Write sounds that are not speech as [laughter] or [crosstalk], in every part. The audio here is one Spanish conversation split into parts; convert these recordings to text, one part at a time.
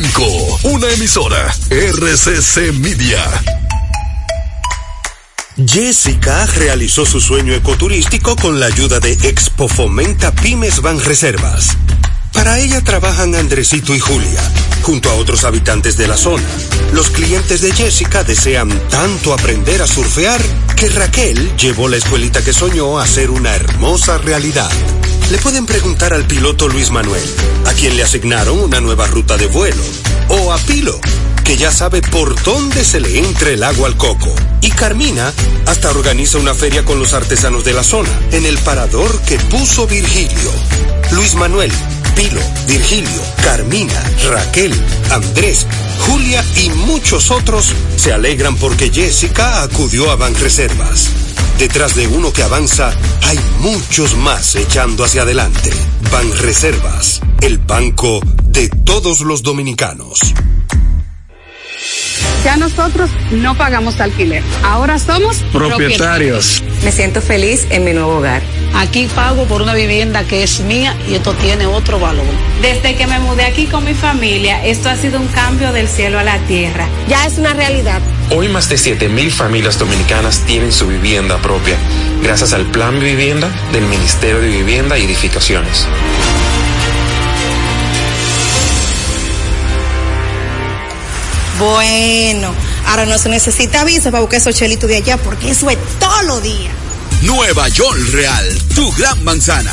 94.5. Una emisora. RCC Media. Jessica realizó su sueño ecoturístico con la ayuda de Expo Fomenta Pymes Van Reservas. Para ella trabajan Andresito y Julia, junto a otros habitantes de la zona. Los clientes de Jessica desean tanto aprender a surfear que Raquel llevó la escuelita que soñó a ser una hermosa realidad. Le pueden preguntar al piloto Luis Manuel, a quien le asignaron una nueva ruta de vuelo, o a Pilo, que ya sabe por dónde se le entra el agua al coco. Y Carmina hasta organiza una feria con los artesanos de la zona, en el parador que puso Virgilio. Luis Manuel, Pilo, Virgilio, Carmina, Raquel, Andrés, Julia y muchos otros se alegran porque Jessica acudió a Banreservas. Detrás de uno que avanza, hay muchos más echando hacia adelante. Banreservas, el banco de todos los dominicanos. Ya nosotros no pagamos alquiler. Ahora somos propietarios. Me siento feliz en mi nuevo hogar. Aquí pago por una vivienda que es mía y esto tiene otro valor. Desde que me mudé aquí con mi familia, esto ha sido un cambio del cielo a la tierra. Ya es una realidad. Hoy más de 7.000 familias dominicanas tienen su vivienda propia, gracias al Plan Vivienda del Ministerio de Vivienda y Edificaciones. Bueno, ahora no se necesita visa para buscar esos chelitos de allá porque eso es todo lo día. Nueva York Real, tu gran manzana.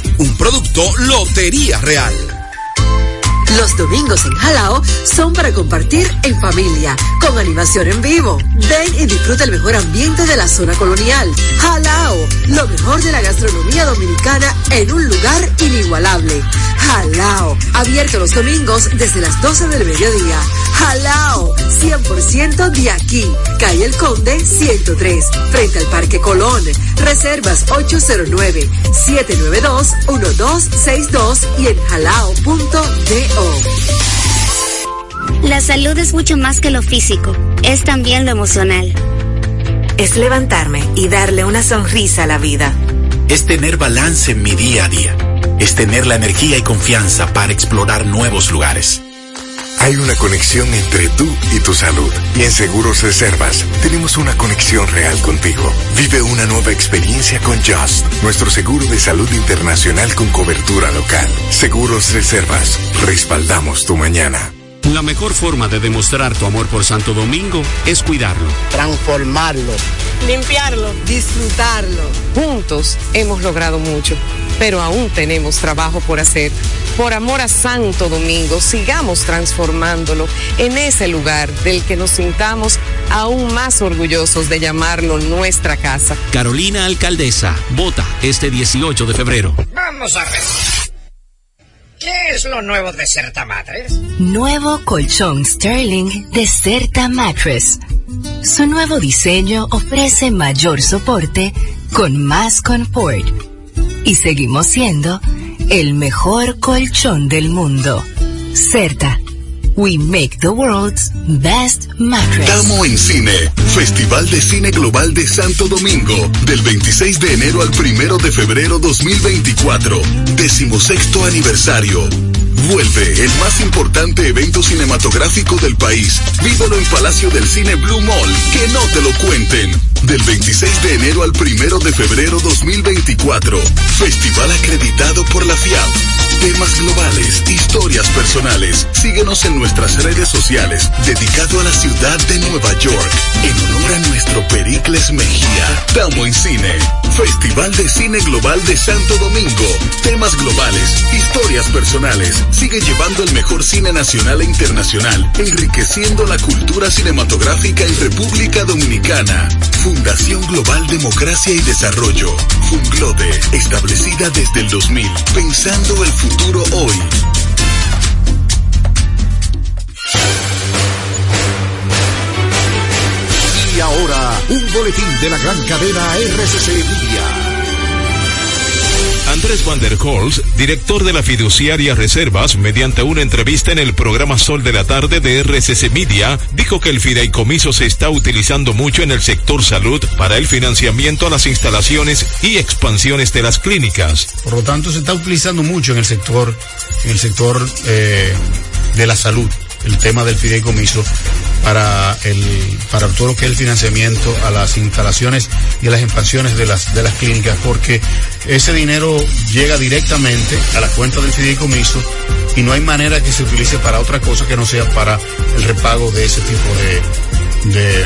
Un producto Lotería Real. Los domingos en Jalao son para compartir en familia, con animación en vivo. Ven y disfruta el mejor ambiente de la zona colonial. Jalao, lo mejor de la gastronomía dominicana en un lugar inigualable. Jalao, abierto los domingos desde las 12 del mediodía. Jalao, 100% de aquí. Calle El Conde 103, frente al Parque Colón. Reservas 809-792-1262 y en jalao.do. La salud es mucho más que lo físico, es también lo emocional. Es levantarme y darle una sonrisa a la vida. Es tener balance en mi día a día. Es tener la energía y confianza para explorar nuevos lugares. Hay una conexión entre tú y tu salud. Y en Seguros Reservas tenemos una conexión real contigo. Vive una nueva experiencia con Just, nuestro seguro de salud internacional con cobertura local. Seguros Reservas, respaldamos tu mañana. La mejor forma de demostrar tu amor por Santo Domingo es cuidarlo, transformarlo, limpiarlo, disfrutarlo. Juntos hemos logrado mucho, pero aún tenemos trabajo por hacer. Por amor a Santo Domingo, sigamos transformándolo en ese lugar del que nos sintamos aún más orgullosos de llamarlo nuestra casa. Carolina Alcaldesa, vota este 18 de febrero. Vamos a ver. ¿Qué es lo nuevo de Certa Mattress? Nuevo colchón Sterling de Certa Mattress. Su nuevo diseño ofrece mayor soporte con más confort. Y seguimos siendo el mejor colchón del mundo. Certa. We make the world's best mattress. Tamo en Cine, Festival de Cine Global de Santo Domingo, del 26 de enero al 1 de febrero 2024, decimosexto aniversario. Vuelve el más importante evento cinematográfico del país. Vívalo en Palacio del Cine Blue Mall. Que no te lo cuenten. Del 26 de enero al 1 de febrero 2024. Festival acreditado por la FIAP. Temas globales, historias personales. Síguenos en nuestras redes sociales, dedicado a la ciudad de Nueva York, en honor a nuestro Pericles Mejía. Tamo en Cine. Festival de Cine Global de Santo Domingo. Temas globales, historias personales. Sigue llevando el mejor cine nacional e internacional, enriqueciendo la cultura cinematográfica en República Dominicana. Fundación Global Democracia y Desarrollo. Funglode, establecida desde el 2000, pensando el futuro hoy. Y ahora, un boletín de la gran cadena RCC Media. Andrés Van der Holz, director de la fiduciaria Reservas, mediante una entrevista en el programa Sol de la Tarde de RCC Media, dijo que el fideicomiso se está utilizando mucho en el sector salud para el financiamiento a las instalaciones y expansiones de las clínicas. Por lo tanto, se está utilizando mucho en el sector, en el sector eh, de la salud el tema del fideicomiso para para todo lo que es el financiamiento a las instalaciones y a las expansiones de las de las clínicas porque ese dinero llega directamente a la cuenta del fideicomiso y no hay manera que se utilice para otra cosa que no sea para el repago de ese tipo de, de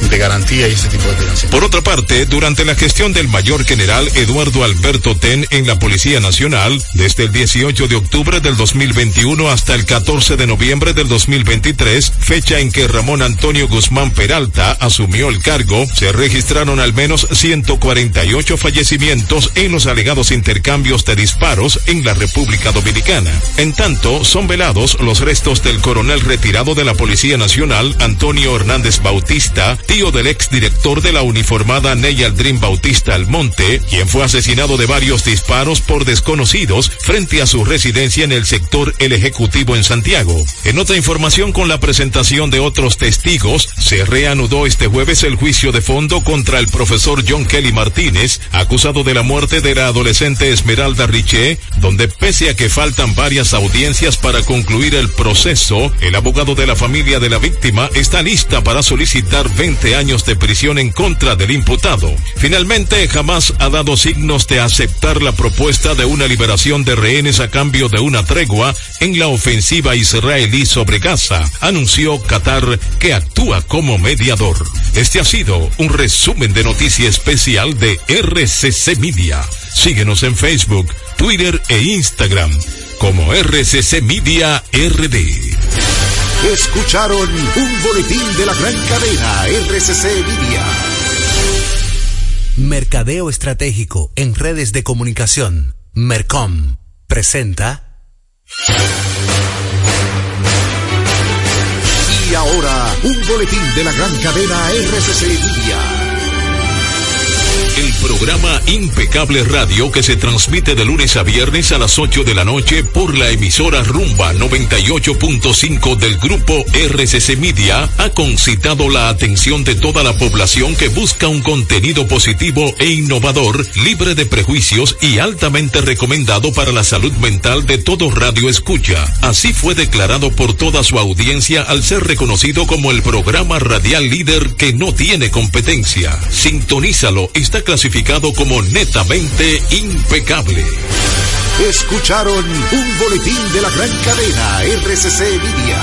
de garantía y ese tipo de financiación. Por otra parte, durante la gestión del mayor general Eduardo Alberto Ten en la Policía Nacional, desde el 18 de octubre del 2021 hasta el 14 de noviembre del 2023, fecha en que Ramón Antonio Guzmán Peralta asumió el cargo, se registraron al menos 148 fallecimientos en los alegados intercambios de disparos en la República Dominicana. En tanto, son velados los restos del coronel retirado de la Policía Nacional, Antonio Hernández Bautista, tío del ex director de la uniformada Ney Aldrin Bautista Almonte, quien fue asesinado de varios disparos por desconocidos frente a su residencia en el sector El Ejecutivo en Santiago. En otra información con la presentación de otros testigos, se reanudó este jueves el juicio de fondo contra el profesor John Kelly Martínez, acusado de la muerte de la adolescente Esmeralda Riché, donde pese a que faltan varias audiencias para concluir el proceso, el abogado de la familia de la víctima está lista para solicitar 20 años de prisión en contra del imputado. Finalmente, jamás ha dado signos de aceptar la propuesta de una liberación de rehenes a cambio de una tregua en la ofensiva israelí sobre Gaza, anunció Qatar que actúa como mediador. Este ha sido un resumen de noticia especial de RCC Media. Síguenos en Facebook, Twitter e Instagram como RCC Media RD. Escucharon un boletín de la gran cadena RCC Media. Mercadeo Estratégico en redes de comunicación. Mercom presenta. Y ahora, un boletín de la gran cadena RCC Media el programa Impecable Radio que se transmite de lunes a viernes a las 8 de la noche por la emisora Rumba 98.5 del grupo RCC Media ha concitado la atención de toda la población que busca un contenido positivo e innovador, libre de prejuicios y altamente recomendado para la salud mental de todo radio escucha. Así fue declarado por toda su audiencia al ser reconocido como el programa radial líder que no tiene competencia. Sintonízalo, está clasificado como netamente impecable. Escucharon un boletín de la gran cadena RCC Media.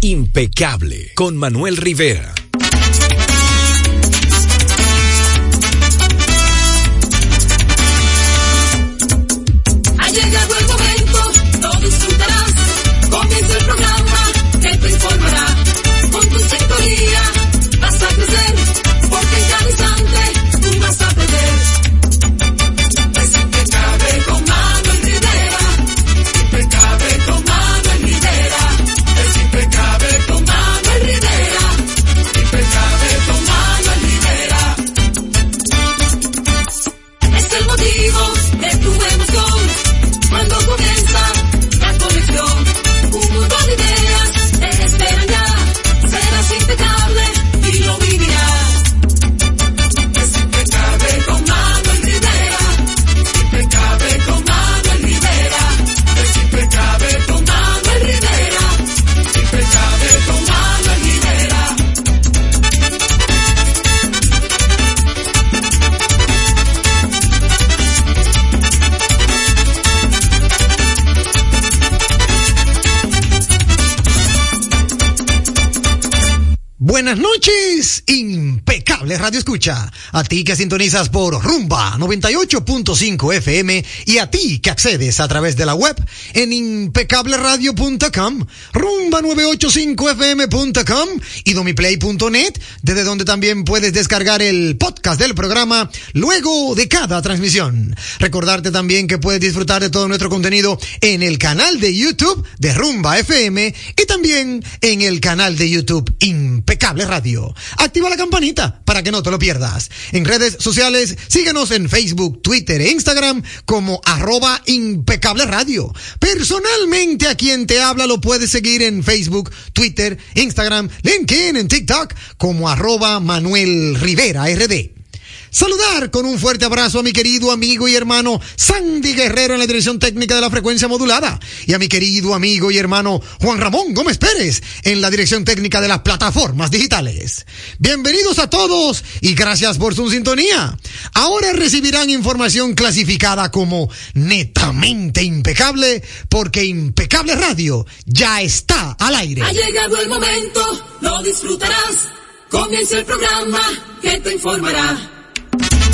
Impecable con Manuel Rivera. Radio Escucha. A ti que sintonizas por Rumba 98.5 FM y a ti que accedes a través de la web en impecableradio.com, rumba985fm.com y domiplay.net, desde donde también puedes descargar el podcast del programa luego de cada transmisión. Recordarte también que puedes disfrutar de todo nuestro contenido en el canal de YouTube de Rumba FM y también en el canal de YouTube Impecable Radio. Activa la campanita para que no te lo pierdas. En redes sociales, síguenos en Facebook, Twitter e Instagram como arroba Impecable Radio. Personalmente a quien te habla lo puedes seguir en Facebook, Twitter, Instagram, LinkedIn, en TikTok como arroba Manuel Rivera RD. Saludar con un fuerte abrazo a mi querido amigo y hermano Sandy Guerrero en la dirección técnica de la frecuencia modulada y a mi querido amigo y hermano Juan Ramón Gómez Pérez en la dirección técnica de las plataformas digitales. Bienvenidos a todos y gracias por su sintonía. Ahora recibirán información clasificada como netamente impecable porque Impecable Radio ya está al aire. Ha llegado el momento, lo disfrutarás. Comienza el programa que te informará.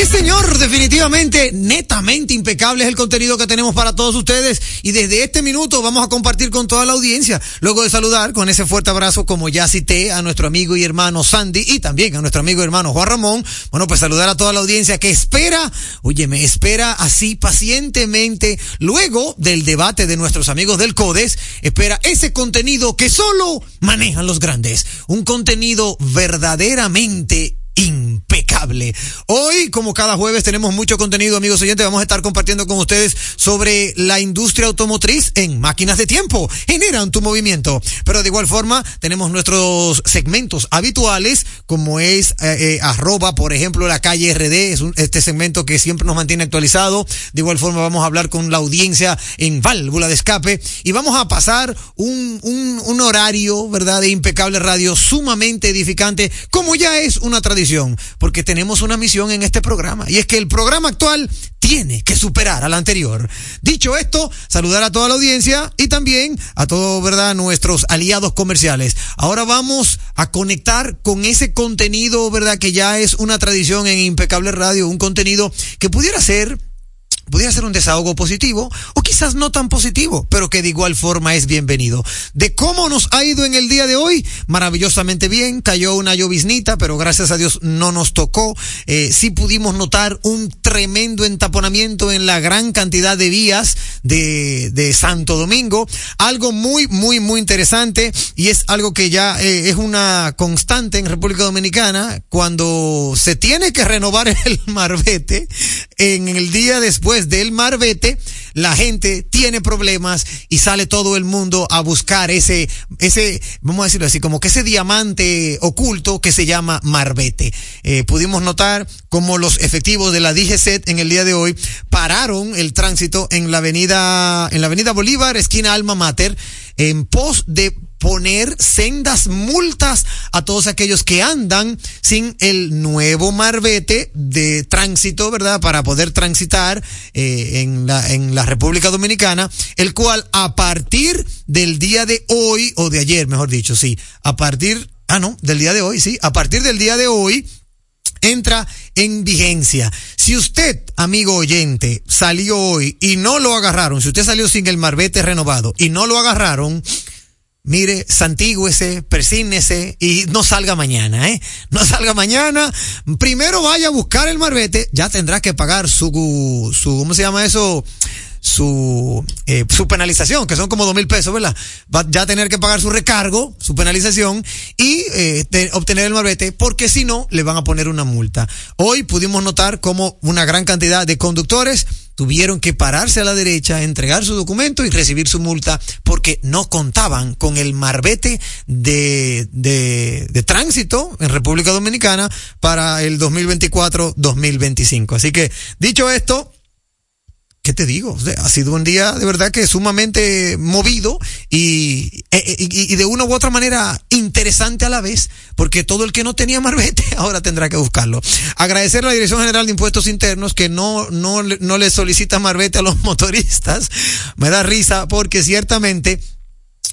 Sí, señor, definitivamente, netamente impecable es el contenido que tenemos para todos ustedes y desde este minuto vamos a compartir con toda la audiencia. Luego de saludar con ese fuerte abrazo, como ya cité, a nuestro amigo y hermano Sandy y también a nuestro amigo y hermano Juan Ramón. Bueno, pues saludar a toda la audiencia que espera, oye, me espera así pacientemente, luego del debate de nuestros amigos del CODES, espera ese contenido que solo manejan los grandes. Un contenido verdaderamente impecable. Hoy, como cada jueves, tenemos mucho contenido, amigos oyentes. Vamos a estar compartiendo con ustedes sobre la industria automotriz en máquinas de tiempo. Generan tu movimiento. Pero de igual forma, tenemos nuestros segmentos habituales, como es eh, eh, arroba, por ejemplo, la calle RD. Es un, este segmento que siempre nos mantiene actualizado. De igual forma, vamos a hablar con la audiencia en válvula de escape. Y vamos a pasar un, un, un horario, ¿verdad?, de impecable radio sumamente edificante, como ya es una tradición porque tenemos una misión en este programa y es que el programa actual tiene que superar al anterior. Dicho esto, saludar a toda la audiencia y también a todos, ¿verdad?, nuestros aliados comerciales. Ahora vamos a conectar con ese contenido, ¿verdad?, que ya es una tradición en Impecable Radio, un contenido que pudiera ser pudiera ser un desahogo positivo o quizás no tan positivo, pero que de igual forma es bienvenido. De cómo nos ha ido en el día de hoy, maravillosamente bien, cayó una lloviznita, pero gracias a Dios no nos tocó. Eh, sí pudimos notar un tremendo entaponamiento en la gran cantidad de vías de, de Santo Domingo, algo muy, muy, muy interesante y es algo que ya eh, es una constante en República Dominicana cuando se tiene que renovar [laughs] el marbete en el día después del marbete, la gente tiene problemas y sale todo el mundo a buscar ese, ese, vamos a decirlo así, como que ese diamante oculto que se llama marbete. Eh, pudimos notar como los efectivos de la DGCET en el día de hoy pararon el tránsito en la avenida, en la avenida Bolívar, esquina Alma Mater, en pos de poner sendas multas a todos aquellos que andan sin el nuevo marbete de tránsito, ¿verdad? Para poder transitar eh, en, la, en la República Dominicana, el cual a partir del día de hoy, o de ayer, mejor dicho, sí, a partir, ah, no, del día de hoy, sí, a partir del día de hoy, entra en vigencia. Si usted, amigo oyente, salió hoy y no lo agarraron, si usted salió sin el marbete renovado y no lo agarraron, Mire, santígüese, persígnese y no salga mañana, ¿eh? No salga mañana. Primero vaya a buscar el marbete, ya tendrá que pagar su, su, ¿cómo se llama eso? Su, eh, su penalización, que son como dos mil pesos, ¿verdad? Va ya a tener que pagar su recargo, su penalización y eh, obtener el marbete, porque si no, le van a poner una multa. Hoy pudimos notar como una gran cantidad de conductores tuvieron que pararse a la derecha, entregar su documento y recibir su multa porque no contaban con el marbete de, de, de tránsito en República Dominicana para el 2024-2025. Así que, dicho esto, ¿qué te digo? Ha sido un día de verdad que sumamente movido y, e, y, y, de una u otra manera interesante a la vez, porque todo el que no tenía marbete [laughs] ahora tendrá que buscarlo. Agradecer a la Dirección General de Impuestos Internos que no, no, no le solicita marbete a los [laughs] motoristas. Me da risa porque ciertamente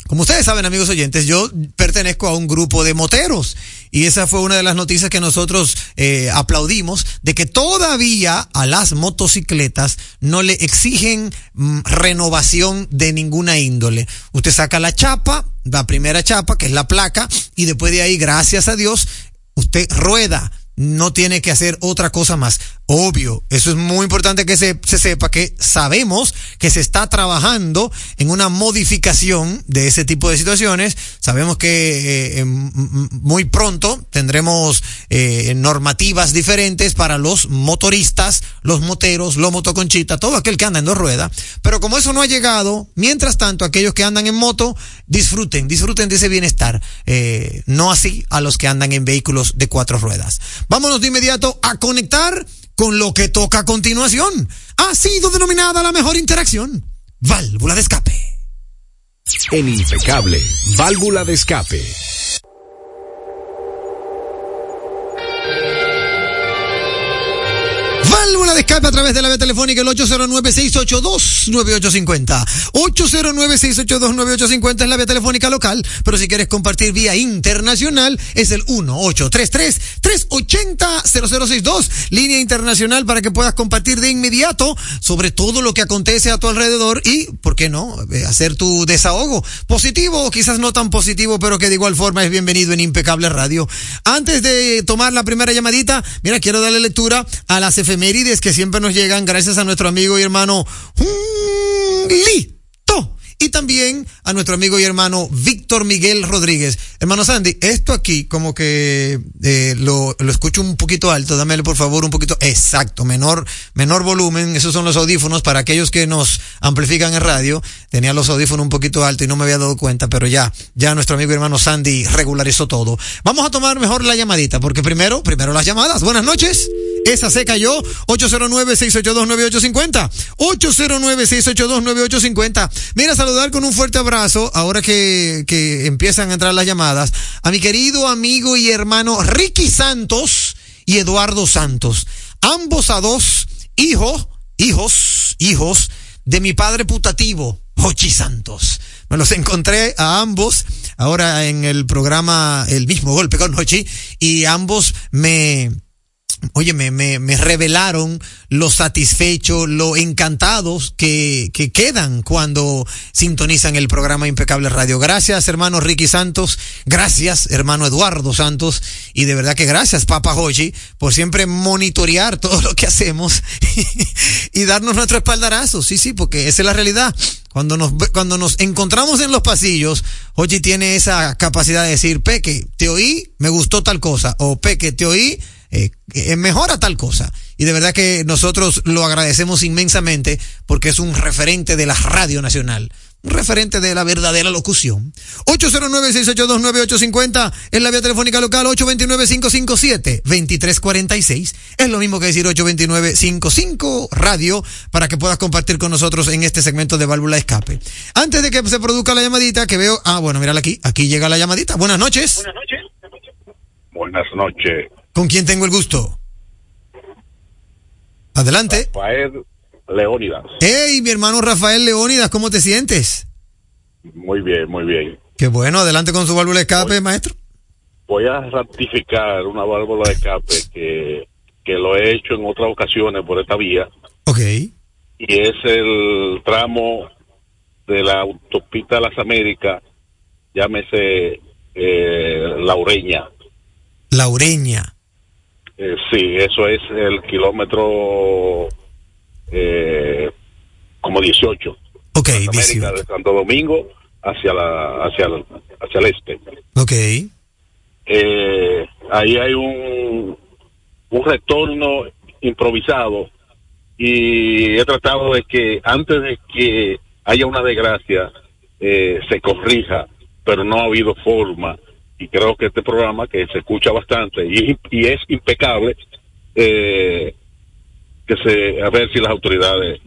como ustedes saben, amigos oyentes, yo pertenezco a un grupo de moteros y esa fue una de las noticias que nosotros eh, aplaudimos, de que todavía a las motocicletas no le exigen mm, renovación de ninguna índole. Usted saca la chapa, la primera chapa, que es la placa, y después de ahí, gracias a Dios, usted rueda no tiene que hacer otra cosa más. Obvio, eso es muy importante que se, se, sepa que sabemos que se está trabajando en una modificación de ese tipo de situaciones. Sabemos que eh, muy pronto tendremos eh, normativas diferentes para los motoristas, los moteros, los motoconchitas, todo aquel que anda en dos ruedas. Pero como eso no ha llegado, mientras tanto, aquellos que andan en moto, disfruten, disfruten de ese bienestar. Eh, no así a los que andan en vehículos de cuatro ruedas. Vámonos de inmediato a conectar con lo que toca a continuación. Ha sido denominada la mejor interacción. Válvula de escape. En impecable, válvula de escape. Válvula de escape a través de la vía telefónica el 809-682-9850. 809-682-9850 es la vía telefónica local, pero si quieres compartir vía internacional es el 1833-380-0062. Línea internacional para que puedas compartir de inmediato sobre todo lo que acontece a tu alrededor y, ¿por qué no?, eh, hacer tu desahogo. Positivo o quizás no tan positivo, pero que de igual forma es bienvenido en Impecable Radio. Antes de tomar la primera llamadita, mira, quiero darle lectura a las efemérides que siempre nos llegan gracias a nuestro amigo y hermano Lito. Y también a nuestro amigo y hermano Víctor Miguel Rodríguez. Hermano Sandy, esto aquí como que eh, lo, lo escucho un poquito alto. Dámele por favor un poquito exacto, menor, menor volumen. Esos son los audífonos para aquellos que nos amplifican en radio. Tenía los audífonos un poquito alto y no me había dado cuenta, pero ya, ya nuestro amigo y hermano Sandy regularizó todo. Vamos a tomar mejor la llamadita, porque primero, primero las llamadas. Buenas noches. Esa se cayó. 809-682-9850. 809-682-9850. Mira, saludar con un fuerte abrazo, ahora que, empiezan a entrar las llamadas, a mi querido amigo y hermano Ricky Santos y Eduardo Santos. Ambos a dos hijos, hijos, hijos de mi padre putativo, Hochi Santos. Me los encontré a ambos ahora en el programa El mismo golpe con Hochi y ambos me oye, me, me, me, revelaron lo satisfechos, lo encantados que, que quedan cuando sintonizan el programa Impecable Radio. Gracias, hermano Ricky Santos. Gracias, hermano Eduardo Santos. Y de verdad que gracias, Papa Hochi, por siempre monitorear [laughs] todo lo que hacemos y darnos nuestro espaldarazo. Sí, sí, porque esa es la realidad. Cuando nos, cuando nos encontramos en los pasillos, Hochi tiene esa capacidad de decir, Peque, te oí, me gustó tal cosa. O Peque, te oí, eh, eh, mejora tal cosa. Y de verdad que nosotros lo agradecemos inmensamente porque es un referente de la Radio Nacional. Un referente de la verdadera locución. 809-682-9850 en la vía telefónica local 829-557-2346. Es lo mismo que decir 829-55 radio para que puedas compartir con nosotros en este segmento de válvula escape. Antes de que se produzca la llamadita que veo, ah, bueno, mírala aquí, aquí llega la llamadita. Buenas noches. Buenas noches. Buenas noches. ¿Con quién tengo el gusto? Adelante. Rafael Leónidas. Hey, mi hermano Rafael Leónidas, ¿cómo te sientes? Muy bien, muy bien. Qué bueno, adelante con su válvula de escape, voy, maestro. Voy a ratificar una válvula de escape que, que lo he hecho en otras ocasiones por esta vía. Ok. Y es el tramo de la autopista de las Américas, llámese eh, Laureña. Laureña. Eh, sí, eso es el kilómetro eh, como 18. Ok, América, de Santo Domingo hacia la hacia el, hacia el este. Ok. Eh, ahí hay un un retorno improvisado y he tratado de que antes de que haya una desgracia eh, se corrija, pero no ha habido forma y creo que este programa que se escucha bastante y, es impecable eh, que se a ver si las autoridades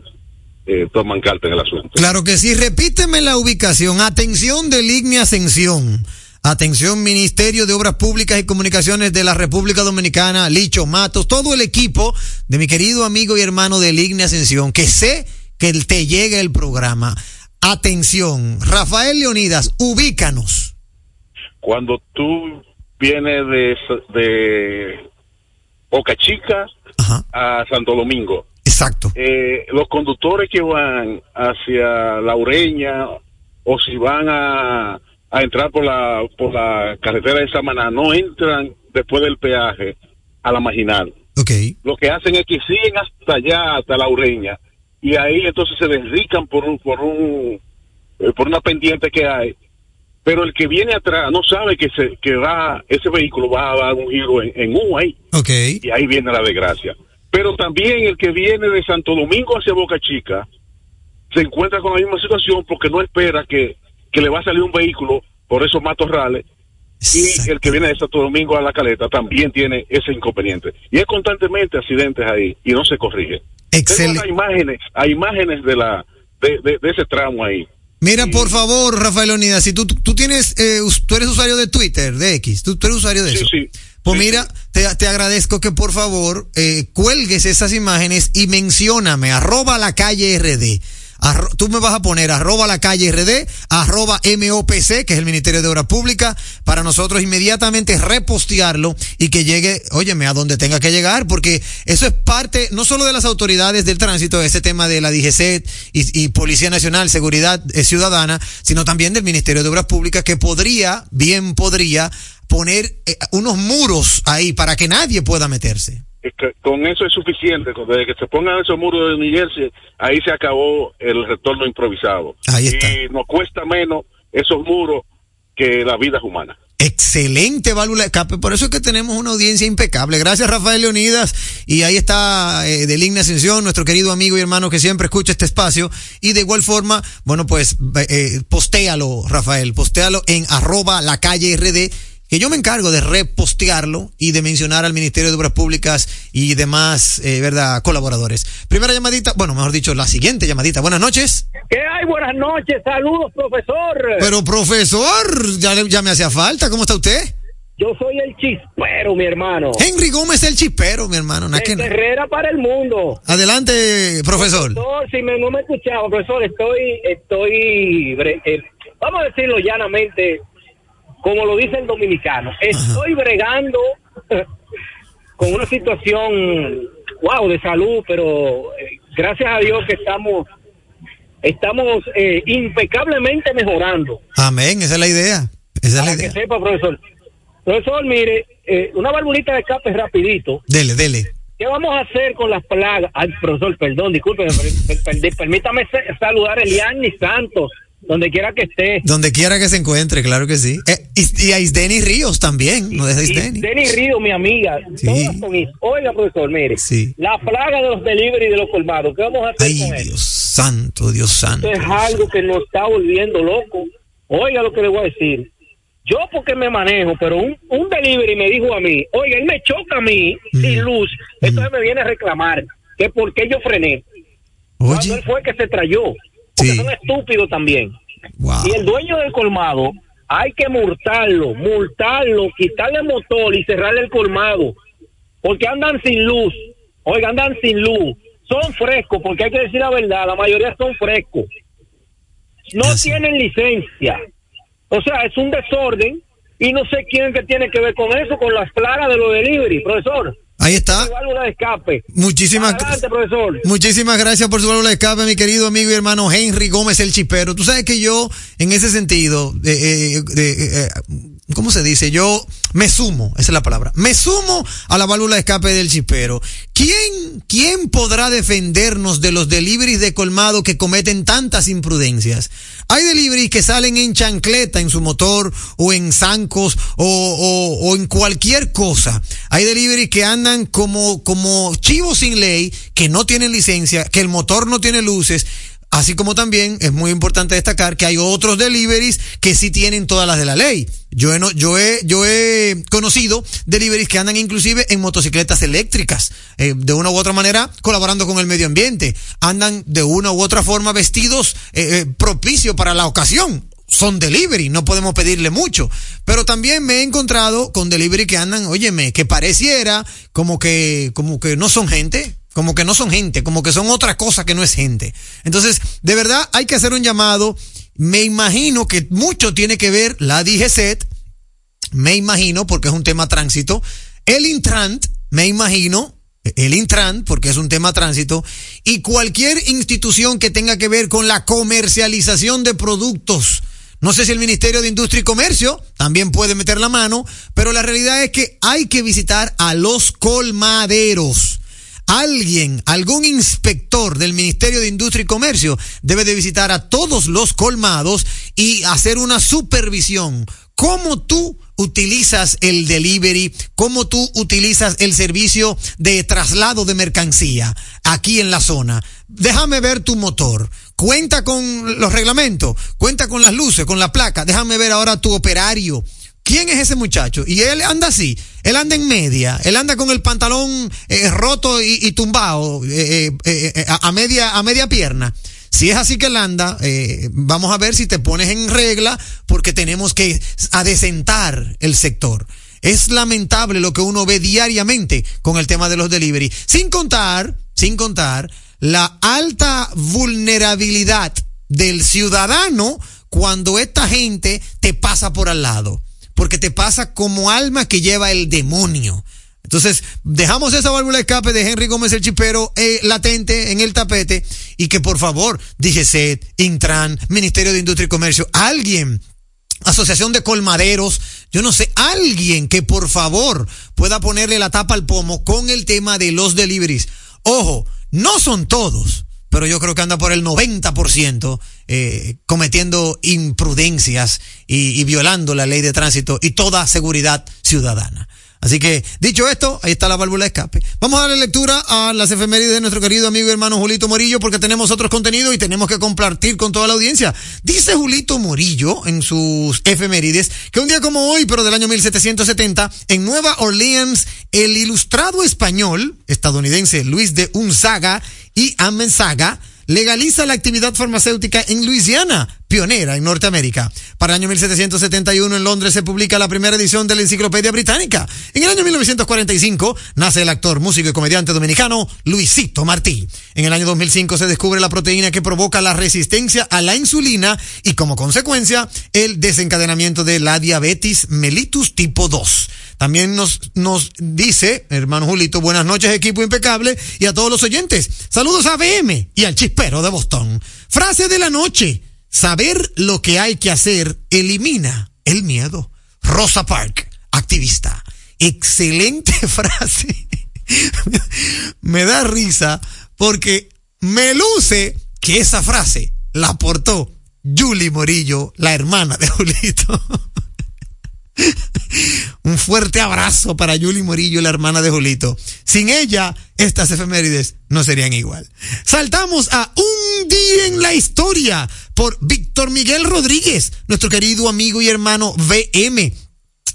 eh, toman carta en el asunto. Claro que sí, repíteme la ubicación. Atención del IGNE Ascensión. Atención Ministerio de Obras Públicas y Comunicaciones de la República Dominicana, Licho Matos, todo el equipo de mi querido amigo y hermano del IGNE Ascensión, que sé que te llega el programa. Atención, Rafael Leonidas, ubícanos. Cuando tú vienes de, de Boca Chica a Santo Domingo, Exacto. eh, los conductores que van hacia La Ureña o si van a, a entrar por la, por la carretera de Samaná, no entran después del peaje a la marginal. Lo que hacen es que siguen hasta allá, hasta La Ureña, y ahí entonces se desrican por un, por un, eh, por una pendiente que hay. Pero el que viene atrás no sabe que se, que va, ese vehículo va a dar un giro en, en U ahí. Y ahí viene la desgracia. Pero también el que viene de Santo Domingo hacia Boca Chica se encuentra con la misma situación porque no espera que, que le va a salir un vehículo por esos matorrales. Y el que viene de Santo Domingo a la caleta también tiene ese inconveniente. Y hay constantemente accidentes ahí y no se corrige. Las imágenes, hay imágenes de la de, de- de ese tramo ahí. Mira, por favor, Rafael Leonidas, si tú, tú tienes, eh, tú eres usuario de Twitter, de X, tú, tú eres usuario de eso. Pues mira, te, te agradezco que por favor eh, cuelgues esas imágenes y mencióname, arroba la calle RD. Arro- tú me vas a poner arroba la calle RD, arroba MOPC, que es el Ministerio de Obras Públicas, para nosotros inmediatamente repostearlo y que llegue, óyeme, a donde tenga que llegar, porque eso es parte no solo de las autoridades del tránsito, ese tema de la DGC y, Policía Nacional, Seguridad eh, Ciudadana, sino también del Ministerio de Obras Públicas, que podría, bien podría, poner eh, unos muros ahí para que nadie pueda meterse. Que con eso es suficiente. Desde que se pongan esos muros de New Jersey, ahí se acabó el retorno improvisado. Ahí está. Y nos cuesta menos esos muros que la vida humana. Excelente válvula de escape, por eso es que tenemos una audiencia impecable. Gracias Rafael Leonidas y ahí está eh, de Ligna Ascensión, nuestro querido amigo y hermano que siempre escucha este espacio y de igual forma, bueno pues eh, postéalo Rafael, postéalo en arroba la calle RD que yo me encargo de repostearlo y de mencionar al Ministerio de Obras Públicas y demás, eh, verdad, colaboradores. Primera llamadita, bueno, mejor dicho, la siguiente llamadita. Buenas noches. ¿Qué hay? Buenas noches, saludos, profesor. Pero profesor, ya, ya me hacía falta, ¿cómo está usted? Yo soy el chispero, mi hermano. Henry Gómez el chispero, mi hermano. De Herrera para el mundo. Adelante, profesor. Profesor, si me, no me escuchaba, profesor, estoy, estoy, eh, vamos a decirlo llanamente, como lo dice el dominicano, estoy bregando [laughs] con una situación, wow, de salud, pero eh, gracias a Dios que estamos, estamos eh, impecablemente mejorando. Amén, esa es la idea. Esa es la Para que idea. sepa, profesor. Profesor, mire, eh, una valvulita de escape rapidito. Dele, dele. ¿Qué vamos a hacer con las plagas? Ay, profesor, perdón, disculpe, per- per- per- permítame saludar a Eliani Santos, donde quiera que esté. Donde quiera que se encuentre, claro que sí. Eh, y, y a Isdeni Ríos también, no deja Y Isdeni. Denny Río, mi amiga. Sí. todas con is- Oiga, profesor, mire. Sí. La plaga de los delivery de los colmados. ¿Qué vamos a hacer con eso? Dios santo, Dios santo. Esto es algo que nos está volviendo loco. Oiga lo que le voy a decir. Yo porque me manejo, pero un, un delivery me dijo a mí, oiga, él me choca a mí sin luz, entonces me viene a reclamar que por qué yo frené. Cuando él fue que se trayó. Porque son estúpidos también. Y el dueño del colmado, hay que multarlo, multarlo, quitarle el motor y cerrarle el colmado. Porque andan sin luz. Oiga, andan sin luz. Son frescos, porque hay que decir la verdad, la mayoría son frescos. No tienen licencia. O sea, es un desorden y no sé quién que tiene que ver con eso, con las plagas de los delivery, profesor. Ahí está. Válvula de escape. Muchísimas Adelante, profesor. Muchísimas gracias por su válvula de escape, mi querido amigo y hermano Henry Gómez el Chipero. Tú sabes que yo, en ese sentido, eh, eh, eh, eh, ¿cómo se dice? Yo me sumo, esa es la palabra, me sumo a la válvula de escape del Chipero. ¿Quién, quién podrá defendernos de los deliveries de colmado que cometen tantas imprudencias? Hay deliveries que salen en chancleta en su motor o en zancos o, o, o en cualquier cosa. Hay deliveries que andan como, como chivos sin ley, que no tienen licencia, que el motor no tiene luces. Así como también es muy importante destacar que hay otros deliveries que sí tienen todas las de la ley. Yo he, yo he conocido deliveries que andan inclusive en motocicletas eléctricas, eh, de una u otra manera colaborando con el medio ambiente. Andan de una u otra forma vestidos eh, eh, propicio para la ocasión. Son delivery, no podemos pedirle mucho. Pero también me he encontrado con delivery que andan, óyeme, que pareciera como que, como que no son gente, como que no son gente, como que son otra cosa que no es gente. Entonces, de verdad hay que hacer un llamado. Me imagino que mucho tiene que ver la DGCET, me imagino, porque es un tema tránsito, el Intrant, me imagino, el Intran, porque es un tema tránsito, y cualquier institución que tenga que ver con la comercialización de productos. No sé si el Ministerio de Industria y Comercio también puede meter la mano, pero la realidad es que hay que visitar a los colmaderos. Alguien, algún inspector del Ministerio de Industria y Comercio debe de visitar a todos los colmados y hacer una supervisión. ¿Cómo tú utilizas el delivery? ¿Cómo tú utilizas el servicio de traslado de mercancía aquí en la zona? Déjame ver tu motor. Cuenta con los reglamentos, cuenta con las luces, con la placa. Déjame ver ahora tu operario. ¿Quién es ese muchacho? Y él anda así, él anda en media, él anda con el pantalón eh, roto y, tumbado eh, eh, a, a media a media pierna. Si es así que él anda, vamos a ver si te pones en regla porque tenemos que adecentar el sector. Es lamentable lo que uno ve diariamente con el tema de los delivery, sin contar, sin contar la alta vulnerabilidad del ciudadano cuando esta gente te pasa por al lado porque te pasa como alma que lleva el demonio. Entonces, dejamos esa válvula de escape de Henry Gómez el Chipero eh, latente en el tapete y que por favor, DGCET, Intran, Ministerio de Industria y Comercio, alguien, Asociación de Colmaderos, yo no sé, alguien que por favor pueda ponerle la tapa al pomo con el tema de los deliveries. Ojo, no son todos, pero yo creo que anda por el 90% eh, cometiendo imprudencias y, violando la ley de tránsito y toda seguridad ciudadana. Así que, dicho esto, ahí está la válvula de escape. Vamos a darle lectura a las efemérides de nuestro querido amigo y hermano Julito Morillo porque tenemos otros contenidos y tenemos que compartir con toda la audiencia. Dice Julito Morillo en sus efemérides que un día como hoy, pero del año 1770, en Nueva Orleans, el ilustrado español estadounidense Luis de Unzaga y Amenzaga legaliza la actividad farmacéutica en Luisiana, pionera en Norteamérica. Para el año 1771 en Londres se publica la primera edición de la Enciclopedia Británica. En el año 1945 nace el actor, músico y comediante dominicano Luisito Martí. En el año 2005 se descubre la proteína que provoca la resistencia a la insulina y como consecuencia el desencadenamiento de la diabetes mellitus tipo 2. También nos, nos dice, hermano Julito, buenas noches, equipo impecable, y a todos los oyentes. Saludos a BM y al chispero de Boston. Frase de la noche. Saber lo que hay que hacer elimina el miedo. Rosa Park, activista. Excelente [laughs] frase. me da risa porque me luce que esa frase la aportó Julie Morillo, la hermana de Julito. [laughs] Un fuerte abrazo para Julie Morillo, la hermana de Julito. Sin ella, estas efemérides no serían igual. Saltamos a Un día en la historia por Víctor Miguel Rodríguez, nuestro querido amigo y hermano VM.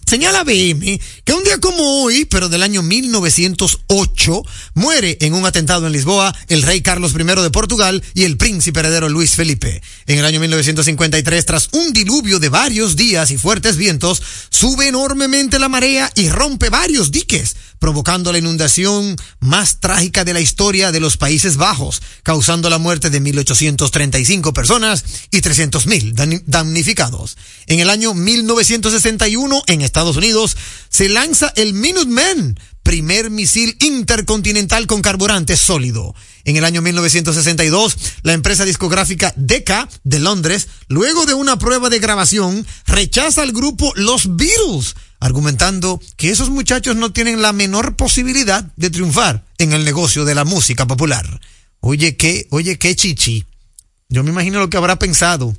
Señala BM que un día como hoy, pero del año 1908, muere en un atentado en Lisboa el rey Carlos I de Portugal y el príncipe heredero Luis Felipe. En el año 1953, tras un diluvio de varios días y fuertes vientos, sube enormemente la marea y rompe varios diques, provocando la inundación más trágica de la historia de los Países Bajos, causando la muerte de 1.835 personas y 300.000 damnificados. En el año 1961, en Estados Unidos, se lanza el Minuteman, primer misil intercontinental con carburante sólido. En el año 1962, la empresa discográfica Decca de Londres, luego de una prueba de grabación, rechaza al grupo Los Beatles, argumentando que esos muchachos no tienen la menor posibilidad de triunfar en el negocio de la música popular. Oye, qué, oye, qué chichi. Yo me imagino lo que habrá pensado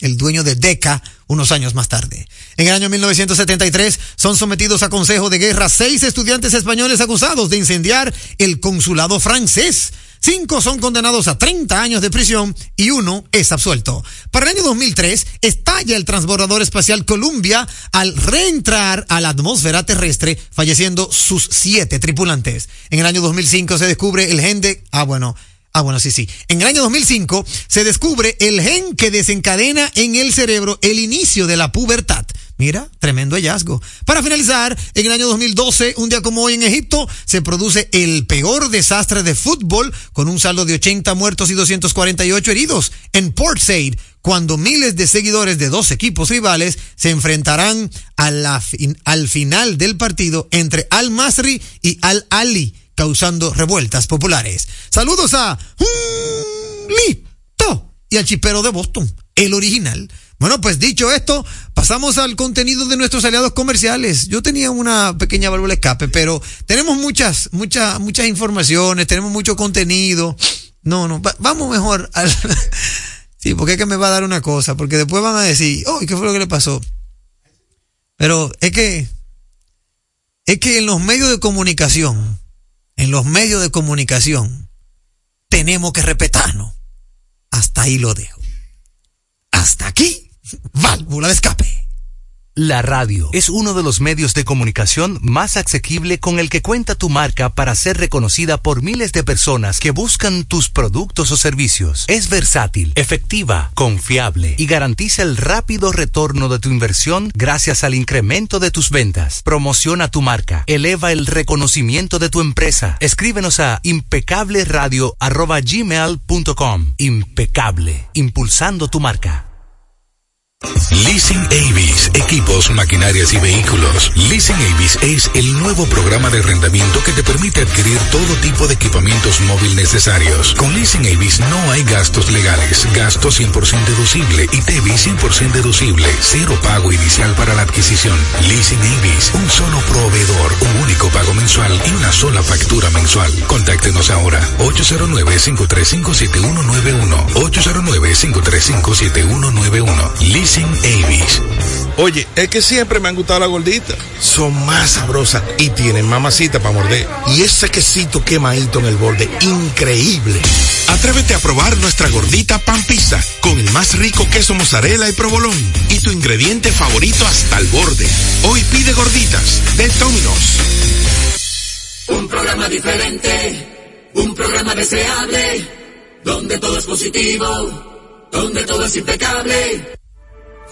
el dueño de Decca unos años más tarde. En el año 1973 son sometidos a consejo de guerra seis estudiantes españoles acusados de incendiar el consulado francés. cinco son condenados a 30 años de prisión y uno es absuelto. Para el año 2003 estalla el transbordador espacial Columbia al reentrar a la atmósfera terrestre, falleciendo sus siete tripulantes. En el año 2005 se descubre el gen de... Ah, bueno. Ah, bueno, sí, sí. En el año 2005 se descubre el gen que desencadena en el cerebro el inicio de la pubertad. Mira, tremendo hallazgo. Para finalizar, en el año 2012, un día como hoy en Egipto, se produce el peor desastre de fútbol con un saldo de 80 muertos y 248 heridos en Port Said, cuando miles de seguidores de dos equipos rivales se enfrentarán al final del partido entre Al Masri y Al Ali, causando revueltas populares. Saludos a Lito y al chipero de Boston, el original. Bueno, pues dicho esto, pasamos al contenido de nuestros aliados comerciales. Yo tenía una pequeña válvula escape, pero tenemos muchas, muchas, muchas informaciones, tenemos mucho contenido. No, no, va- vamos mejor al... [laughs] Sí, porque es que me va a dar una cosa, porque después van a decir, oh, ¿y qué fue lo que le pasó? Pero es que, es que en los medios de comunicación, en los medios de comunicación, tenemos que respetarnos. Hasta ahí lo dejo. Hasta aquí, válvula de escape. La radio es uno de los medios de comunicación más asequible con el que cuenta tu marca para ser reconocida por miles de personas que buscan tus productos o servicios. Es versátil, efectiva, confiable y garantiza el rápido retorno de tu inversión gracias al incremento de tus ventas. Promociona tu marca, eleva el reconocimiento de tu empresa. Escríbenos a impecableradio@gmail.com. Impecable, impulsando tu marca. Leasing Avis, equipos, maquinarias y vehículos. Leasing Avis es el nuevo programa de arrendamiento que te permite adquirir todo tipo de equipamientos móvil necesarios. Con Leasing Avis no hay gastos legales, gasto 100% deducible y TV 100% deducible, cero pago inicial para la adquisición. Leasing Avis, un solo proveedor, un único pago mensual y una sola factura mensual. Contáctenos ahora 809-535-7191 809-535-7191 Leasing Avis. Oye, es que siempre me han gustado las gorditas. Son más sabrosas y tienen mamacita para morder. Y ese quesito quemadito en el borde, increíble. Atrévete a probar nuestra gordita pan pizza con el más rico queso mozzarella y provolón y tu ingrediente favorito hasta el borde. Hoy pide gorditas de Domino's. Un programa diferente, un programa deseable, donde todo es positivo, donde todo es impecable.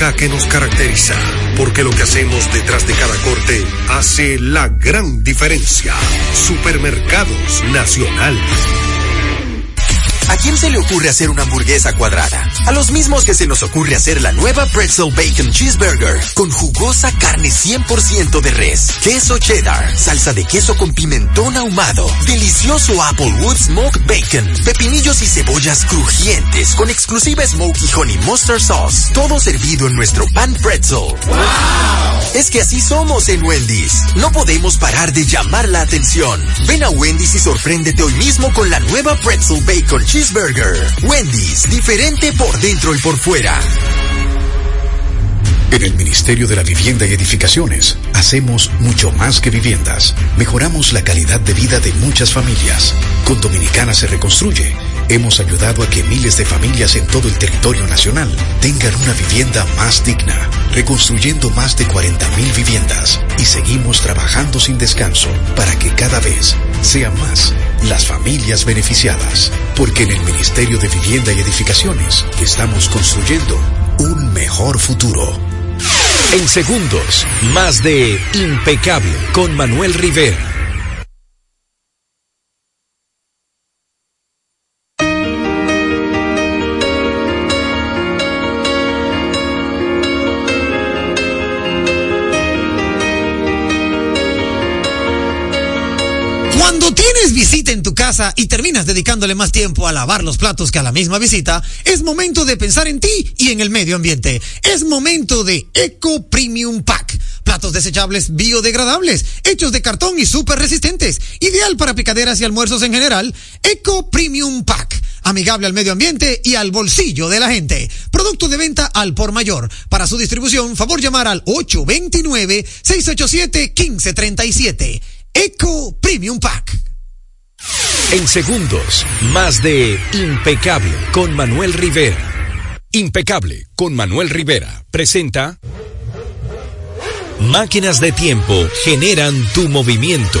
que nos caracteriza, porque lo que hacemos detrás de cada corte hace la gran diferencia. Supermercados Nacional. ¿A quién se le ocurre hacer una hamburguesa cuadrada? A los mismos que se nos ocurre hacer la nueva Pretzel Bacon Cheeseburger con jugosa carne 100% de res, queso cheddar, salsa de queso con pimentón ahumado, delicioso Applewood Smoked Bacon, pepinillos y cebollas crujientes con exclusiva Smoky Honey Mustard Sauce, todo servido en nuestro pan pretzel. Es que así somos en Wendy's. No podemos parar de llamar la atención. Ven a Wendy's y sorpréndete hoy mismo con la nueva Pretzel Bacon Cheeseburger. Wendy's, diferente por dentro y por fuera. En el Ministerio de la Vivienda y Edificaciones hacemos mucho más que viviendas. Mejoramos la calidad de vida de muchas familias. Con Dominicana se reconstruye. Hemos ayudado a que miles de familias en todo el territorio nacional tengan una vivienda más digna, reconstruyendo más de 40.000 viviendas y seguimos trabajando sin descanso para que cada vez sean más las familias beneficiadas. Porque en el Ministerio de Vivienda y Edificaciones estamos construyendo un mejor futuro. En segundos, más de Impecable con Manuel Rivera. Y terminas dedicándole más tiempo a lavar los platos que a la misma visita, es momento de pensar en ti y en el medio ambiente. Es momento de Eco Premium Pack. Platos desechables biodegradables, hechos de cartón y súper resistentes. Ideal para picaderas y almuerzos en general. Eco Premium Pack. Amigable al medio ambiente y al bolsillo de la gente. Producto de venta al por mayor. Para su distribución, favor llamar al 829-687-1537. Eco Premium Pack. En segundos, más de Impecable con Manuel Rivera. Impecable con Manuel Rivera presenta Máquinas de tiempo generan tu movimiento.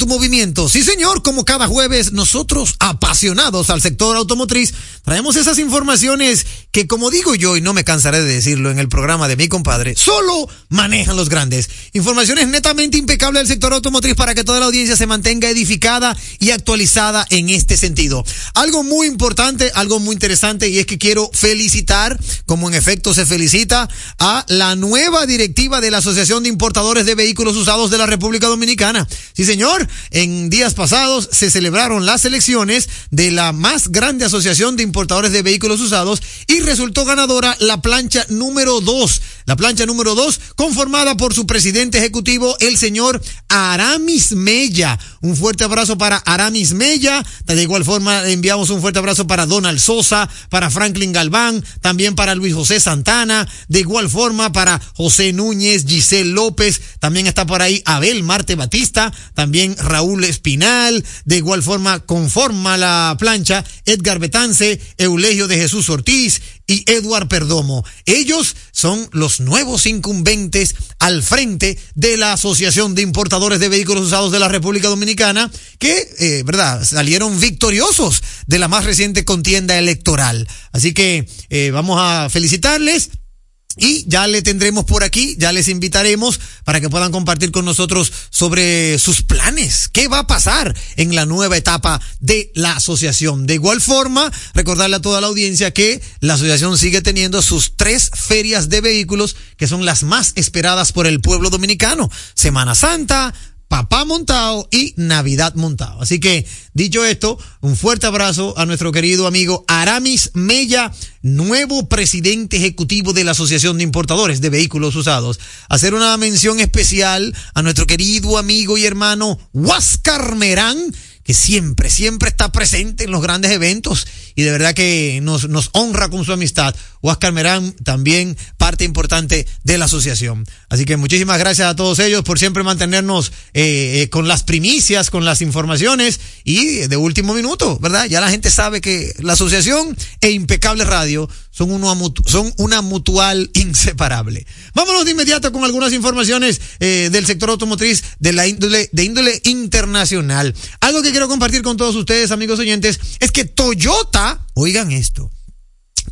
movimiento. Sí, señor, como cada jueves, nosotros, apasionados al sector automotriz, traemos esas informaciones que, como digo yo, y no me cansaré de decirlo en el programa de mi compadre, solo manejan los grandes. Informaciones netamente impecables del sector automotriz para que toda la audiencia se mantenga edificada y actualizada en este sentido. Algo muy importante, algo muy interesante, y es que quiero felicitar, como en efecto se felicita, a la nueva directiva de la Asociación de Importadores de Vehículos Usados de la República Dominicana. Sí, señor, en días pasados se celebraron las elecciones de la más grande asociación de importadores de vehículos usados y resultó ganadora la plancha número dos. La plancha número dos, conformada por su presidente ejecutivo, el señor Aramis Mella. Un fuerte abrazo para Aramis Mella. De igual forma, enviamos un fuerte abrazo para Donald Sosa, para Franklin Galván, también para Luis José Santana. De igual forma, para José Núñez, Giselle López. También está por ahí Abel Marte Batista. También Raúl Espinal. De igual forma, conforma la plancha Edgar Betance, Eulegio de Jesús Ortiz y Eduard Perdomo. Ellos son los nuevos incumbentes al frente de la Asociación de Importadores de Vehículos Usados de la República Dominicana, que, eh, verdad, salieron victoriosos de la más reciente contienda electoral. Así que eh, vamos a felicitarles. Y ya le tendremos por aquí, ya les invitaremos para que puedan compartir con nosotros sobre sus planes. ¿Qué va a pasar en la nueva etapa de la asociación? De igual forma, recordarle a toda la audiencia que la asociación sigue teniendo sus tres ferias de vehículos que son las más esperadas por el pueblo dominicano. Semana Santa, Papá Montado y Navidad Montado. Así que, dicho esto, un fuerte abrazo a nuestro querido amigo Aramis Mella, nuevo presidente ejecutivo de la Asociación de Importadores de Vehículos Usados. Hacer una mención especial a nuestro querido amigo y hermano Huáscar Merán, que siempre, siempre está presente en los grandes eventos y de verdad que nos, honra con su amistad. Huáscar Merán, también parte importante de la asociación. Así que muchísimas gracias a todos ellos por siempre mantenernos eh, eh, con las primicias, con las informaciones y de último minuto, ¿verdad? Ya la gente sabe que la asociación e Impecable Radio son, uno, son una mutual [laughs] inseparable. Vámonos de inmediato con algunas informaciones eh, del sector automotriz de la índole, de índole internacional. Algo que quiero compartir con todos ustedes, amigos oyentes, es que Toyota, oigan esto,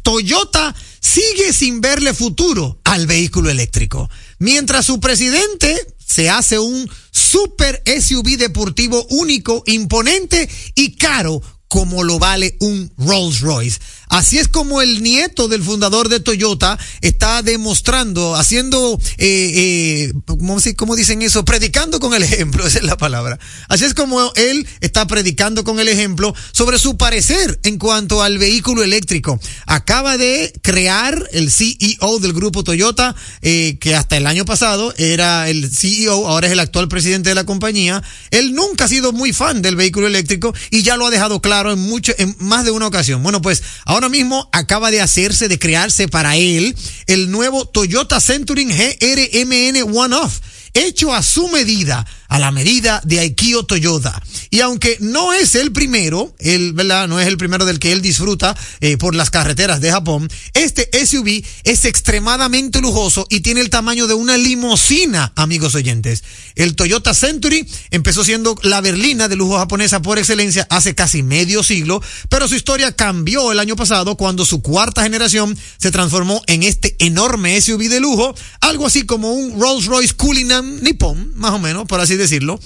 Toyota sigue sin verle futuro al vehículo eléctrico. Mientras su presidente se hace un super SUV deportivo único, imponente y caro como lo vale un Rolls Royce. Así es como el nieto del fundador de Toyota está demostrando, haciendo, eh, eh, ¿cómo, ¿cómo, dicen eso? Predicando con el ejemplo, [laughs] esa es la palabra. Así es como él está predicando con el ejemplo sobre su parecer en cuanto al vehículo eléctrico. Acaba de crear el CEO del grupo Toyota, eh, que hasta el año pasado era el CEO, ahora es el actual presidente de la compañía. Él nunca ha sido muy fan del vehículo eléctrico y ya lo ha dejado claro en mucho, en más de una ocasión. Bueno, pues ahora mismo acaba de hacerse, de crearse para él el nuevo Toyota Century GRMN One Off hecho a su medida, a la medida de Aikio Toyota. Y aunque no es el primero, él, ¿verdad? No es el primero del que él disfruta eh, por las carreteras de Japón, este SUV es extremadamente lujoso y tiene el tamaño de una limusina, amigos oyentes. El Toyota Century empezó siendo la berlina de lujo japonesa por excelencia hace casi medio siglo, pero su historia cambió el año pasado cuando su cuarta generación se transformó en este enorme SUV de lujo, algo así como un Rolls Royce Cullinan Nippon, más o menos, por así decirlo.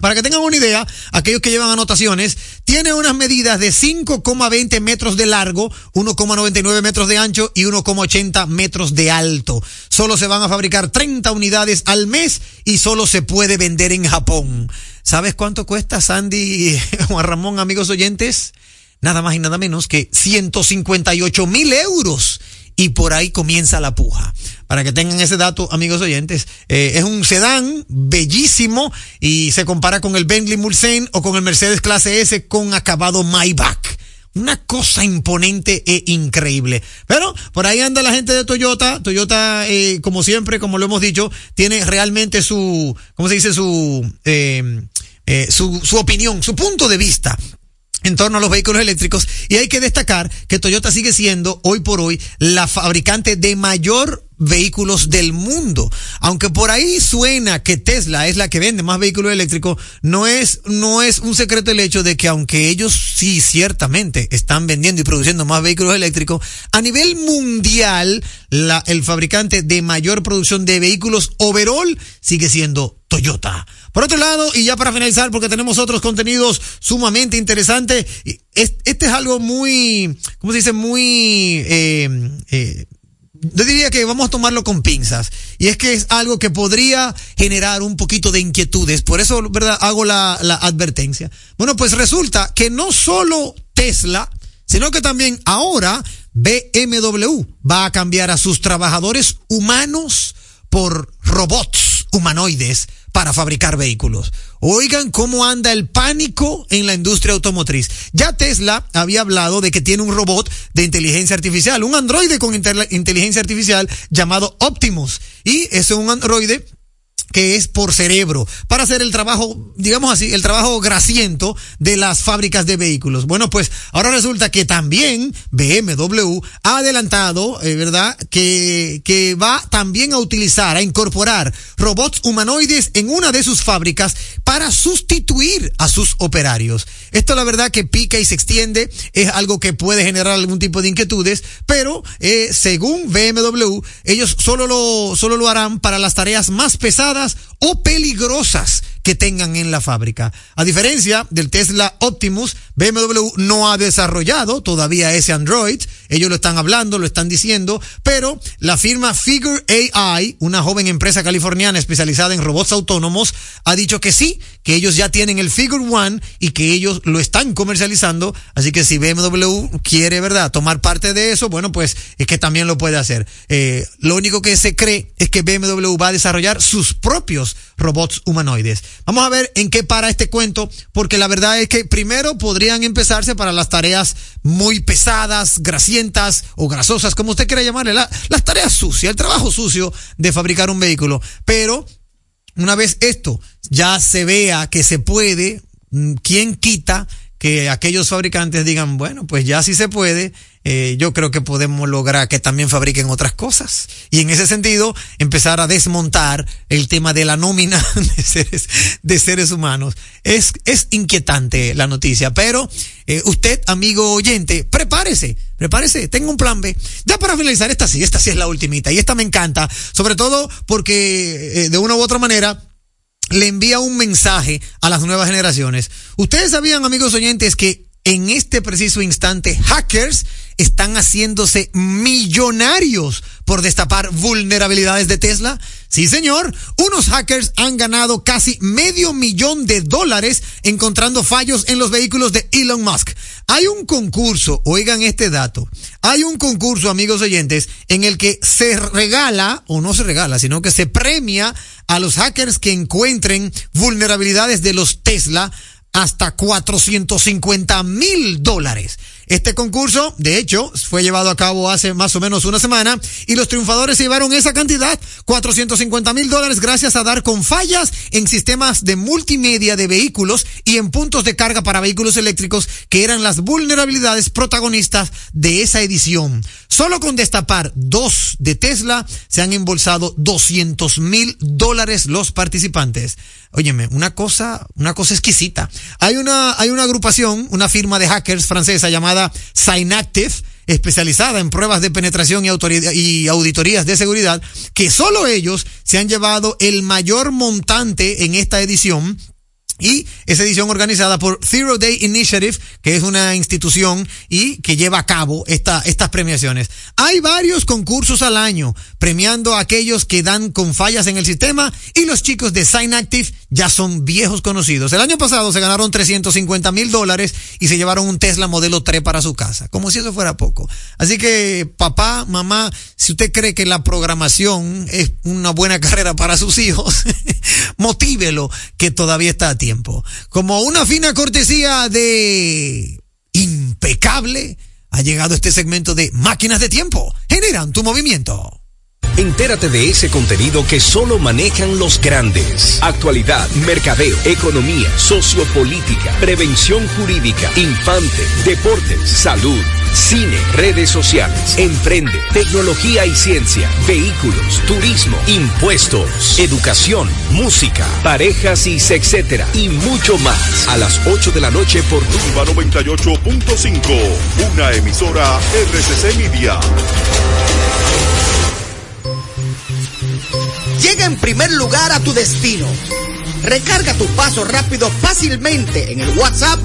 Para que tengan una idea, aquellos que llevan anotaciones, tiene unas medidas de 5,20 metros de largo, 1,99 metros de ancho y 1,80 metros de alto. Solo se van a fabricar 30 unidades al mes y solo se puede vender en Japón. ¿Sabes cuánto cuesta Sandy [laughs] Juan Ramón, amigos oyentes? Nada más y nada menos que 158 mil euros y por ahí comienza la puja. Para que tengan ese dato, amigos oyentes, eh, es un sedán bellísimo y se compara con el Bentley Mulsanne o con el Mercedes Clase S con acabado Maybach. Una cosa imponente e increíble. Pero por ahí anda la gente de Toyota. Toyota, eh, como siempre, como lo hemos dicho, tiene realmente su, ¿cómo se dice? Su, eh, eh, su, su opinión, su punto de vista en torno a los vehículos eléctricos y hay que destacar que Toyota sigue siendo hoy por hoy la fabricante de mayor vehículos del mundo. Aunque por ahí suena que Tesla es la que vende más vehículos eléctricos, no es, no es un secreto el hecho de que aunque ellos sí ciertamente están vendiendo y produciendo más vehículos eléctricos, a nivel mundial, la, el fabricante de mayor producción de vehículos overall sigue siendo Toyota. Por otro lado, y ya para finalizar, porque tenemos otros contenidos sumamente interesantes, este es algo muy, ¿cómo se dice? Muy, eh, eh, yo diría que vamos a tomarlo con pinzas. Y es que es algo que podría generar un poquito de inquietudes. Por eso, ¿verdad? Hago la, la advertencia. Bueno, pues resulta que no solo Tesla, sino que también ahora BMW va a cambiar a sus trabajadores humanos por robots humanoides para fabricar vehículos. Oigan cómo anda el pánico en la industria automotriz. Ya Tesla había hablado de que tiene un robot de inteligencia artificial, un androide con inteligencia artificial llamado Optimus. Y es un androide que es por cerebro, para hacer el trabajo, digamos así, el trabajo grasiento de las fábricas de vehículos. Bueno, pues ahora resulta que también BMW ha adelantado, eh, ¿verdad?, que, que va también a utilizar, a incorporar robots humanoides en una de sus fábricas para sustituir a sus operarios. Esto la verdad que pica y se extiende, es algo que puede generar algún tipo de inquietudes, pero eh, según BMW, ellos solo lo, solo lo harán para las tareas más pesadas jornadas o peligrosas que tengan en la fábrica. A diferencia del Tesla Optimus, BMW no ha desarrollado todavía ese Android. Ellos lo están hablando, lo están diciendo, pero la firma Figure AI, una joven empresa californiana especializada en robots autónomos, ha dicho que sí, que ellos ya tienen el Figure One y que ellos lo están comercializando. Así que si BMW quiere, ¿verdad?, tomar parte de eso, bueno, pues es que también lo puede hacer. Eh, lo único que se cree es que BMW va a desarrollar sus propios robots humanoides. Vamos a ver en qué para este cuento, porque la verdad es que primero podrían empezarse para las tareas muy pesadas, grasientas o grasosas, como usted quiera llamarle, la, las tareas sucias, el trabajo sucio de fabricar un vehículo. Pero una vez esto ya se vea que se puede, mm, ¿quién quita que aquellos fabricantes digan, bueno, pues ya sí se puede, eh, yo creo que podemos lograr que también fabriquen otras cosas. Y en ese sentido, empezar a desmontar el tema de la nómina [laughs] de seres, de seres humanos. Es, es inquietante la noticia, pero eh, usted, amigo oyente, prepárese, prepárese, tenga un plan B. Ya para finalizar, esta sí, esta sí es la ultimita y esta me encanta, sobre todo porque eh, de una u otra manera, le envía un mensaje a las nuevas generaciones. Ustedes sabían, amigos oyentes, que en este preciso instante hackers están haciéndose millonarios por destapar vulnerabilidades de Tesla? Sí, señor. Unos hackers han ganado casi medio millón de dólares encontrando fallos en los vehículos de Elon Musk. Hay un concurso, oigan este dato. Hay un concurso, amigos oyentes, en el que se regala, o no se regala, sino que se premia a los hackers que encuentren vulnerabilidades de los Tesla hasta 450 mil dólares. Este concurso, de hecho, fue llevado a cabo hace más o menos una semana y los triunfadores se llevaron esa cantidad, 450 mil dólares, gracias a dar con fallas en sistemas de multimedia de vehículos y en puntos de carga para vehículos eléctricos que eran las vulnerabilidades protagonistas de esa edición. Solo con destapar dos de Tesla se han embolsado 200 mil dólares los participantes. Óyeme, una cosa, una cosa exquisita. Hay una, hay una agrupación, una firma de hackers francesa llamada Synactive, especializada en pruebas de penetración y, y auditorías de seguridad, que solo ellos se han llevado el mayor montante en esta edición y esa edición organizada por Zero Day Initiative, que es una institución y que lleva a cabo esta, estas premiaciones. Hay varios concursos al año premiando a aquellos que dan con fallas en el sistema y los chicos de Sign Active ya son viejos conocidos. El año pasado se ganaron 350 mil dólares y se llevaron un Tesla modelo 3 para su casa, como si eso fuera poco. Así que papá, mamá, si usted cree que la programación es una buena [laughs] carrera para sus hijos, [laughs] motívelo que todavía está a tiempo. Como una fina cortesía de impecable, ha llegado este segmento de máquinas de tiempo. Generan tu movimiento. Entérate de ese contenido que solo manejan los grandes. Actualidad, mercadeo, economía, sociopolítica, prevención jurídica, infante, deportes, salud, cine, redes sociales, emprende, tecnología y ciencia, vehículos, turismo, impuestos, educación, música, parejas y etcétera y mucho más. A las 8 de la noche por Turba 98.5, una emisora RCC Media. Llega en primer lugar a tu destino. Recarga tu paso rápido fácilmente en el WhatsApp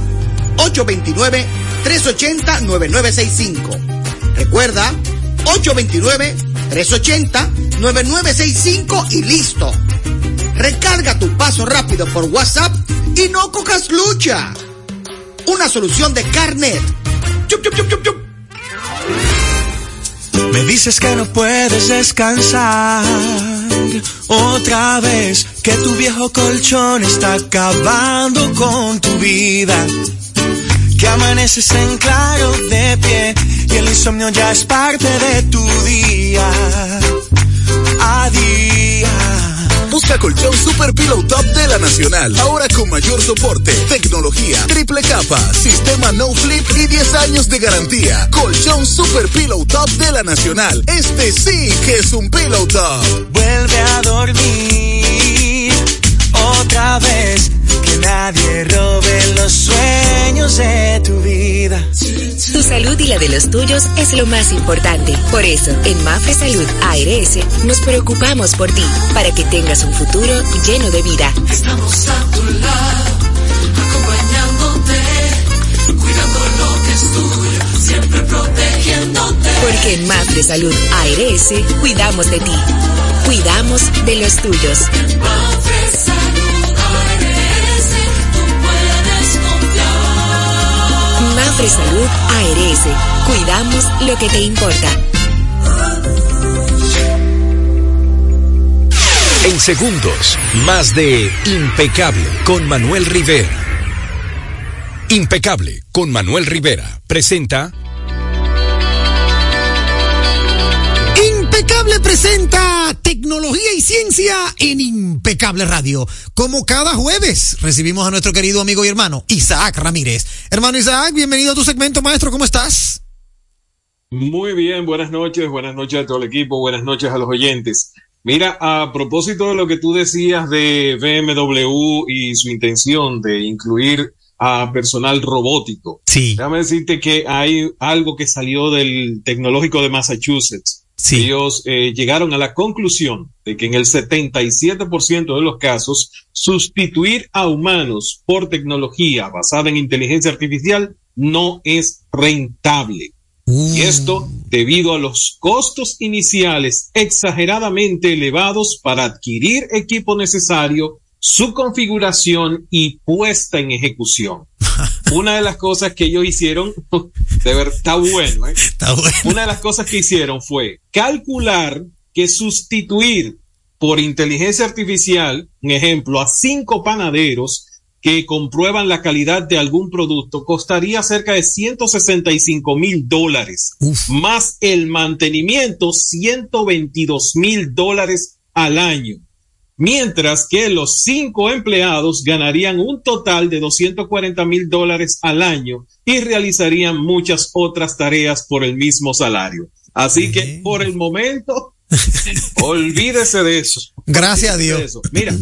829-380-9965. Recuerda, 829-380-9965 y listo. Recarga tu paso rápido por WhatsApp y no cojas lucha. Una solución de Carnet. Me dices que no puedes descansar otra vez, que tu viejo colchón está acabando con tu vida. Que amaneces en claro de pie y el insomnio ya es parte de tu día. A. Busca colchón Super Pillow Top de la Nacional. Ahora con mayor soporte, tecnología, triple capa, sistema no flip y 10 años de garantía. Colchón Super Pillow Top de la Nacional. Este sí que es un Pillow Top. Vuelve a dormir otra vez. Que nadie robe los sueños de tu vida. Tu salud y la de los tuyos es lo más importante. Por eso, en Mafre Salud ARS nos preocupamos por ti, para que tengas un futuro lleno de vida. Estamos a tu lado, acompañándote, cuidando lo que es tuyo, siempre protegiéndote. Porque en Mafre Salud ARS cuidamos de ti, cuidamos de los tuyos. Mafre Salud Salud ARS, cuidamos lo que te importa. En segundos, más de Impecable con Manuel Rivera. Impecable con Manuel Rivera presenta Impecable presenta tecnología y ciencia en Impecable Radio. Como cada jueves recibimos a nuestro querido amigo y hermano Isaac Ramírez. Hermano Isaac, bienvenido a tu segmento, maestro. ¿Cómo estás? Muy bien, buenas noches, buenas noches a todo el equipo, buenas noches a los oyentes. Mira, a propósito de lo que tú decías de BMW y su intención de incluir a personal robótico. Sí. Déjame decirte que hay algo que salió del tecnológico de Massachusetts. Sí. Ellos eh, llegaron a la conclusión de que en el 77% de los casos, sustituir a humanos por tecnología basada en inteligencia artificial no es rentable. Y esto debido a los costos iniciales exageradamente elevados para adquirir equipo necesario, su configuración y puesta en ejecución. [laughs] Una de las cosas que ellos hicieron, de verdad, está bueno, ¿eh? Está bueno. Una de las cosas que hicieron fue calcular que sustituir por inteligencia artificial, un ejemplo, a cinco panaderos que comprueban la calidad de algún producto costaría cerca de 165 mil dólares, más el mantenimiento 122 mil dólares al año. Mientras que los cinco empleados ganarían un total de 240 mil dólares al año y realizarían muchas otras tareas por el mismo salario. Así que por el momento, [laughs] olvídese de eso. Gracias a Dios. Eso. Mira,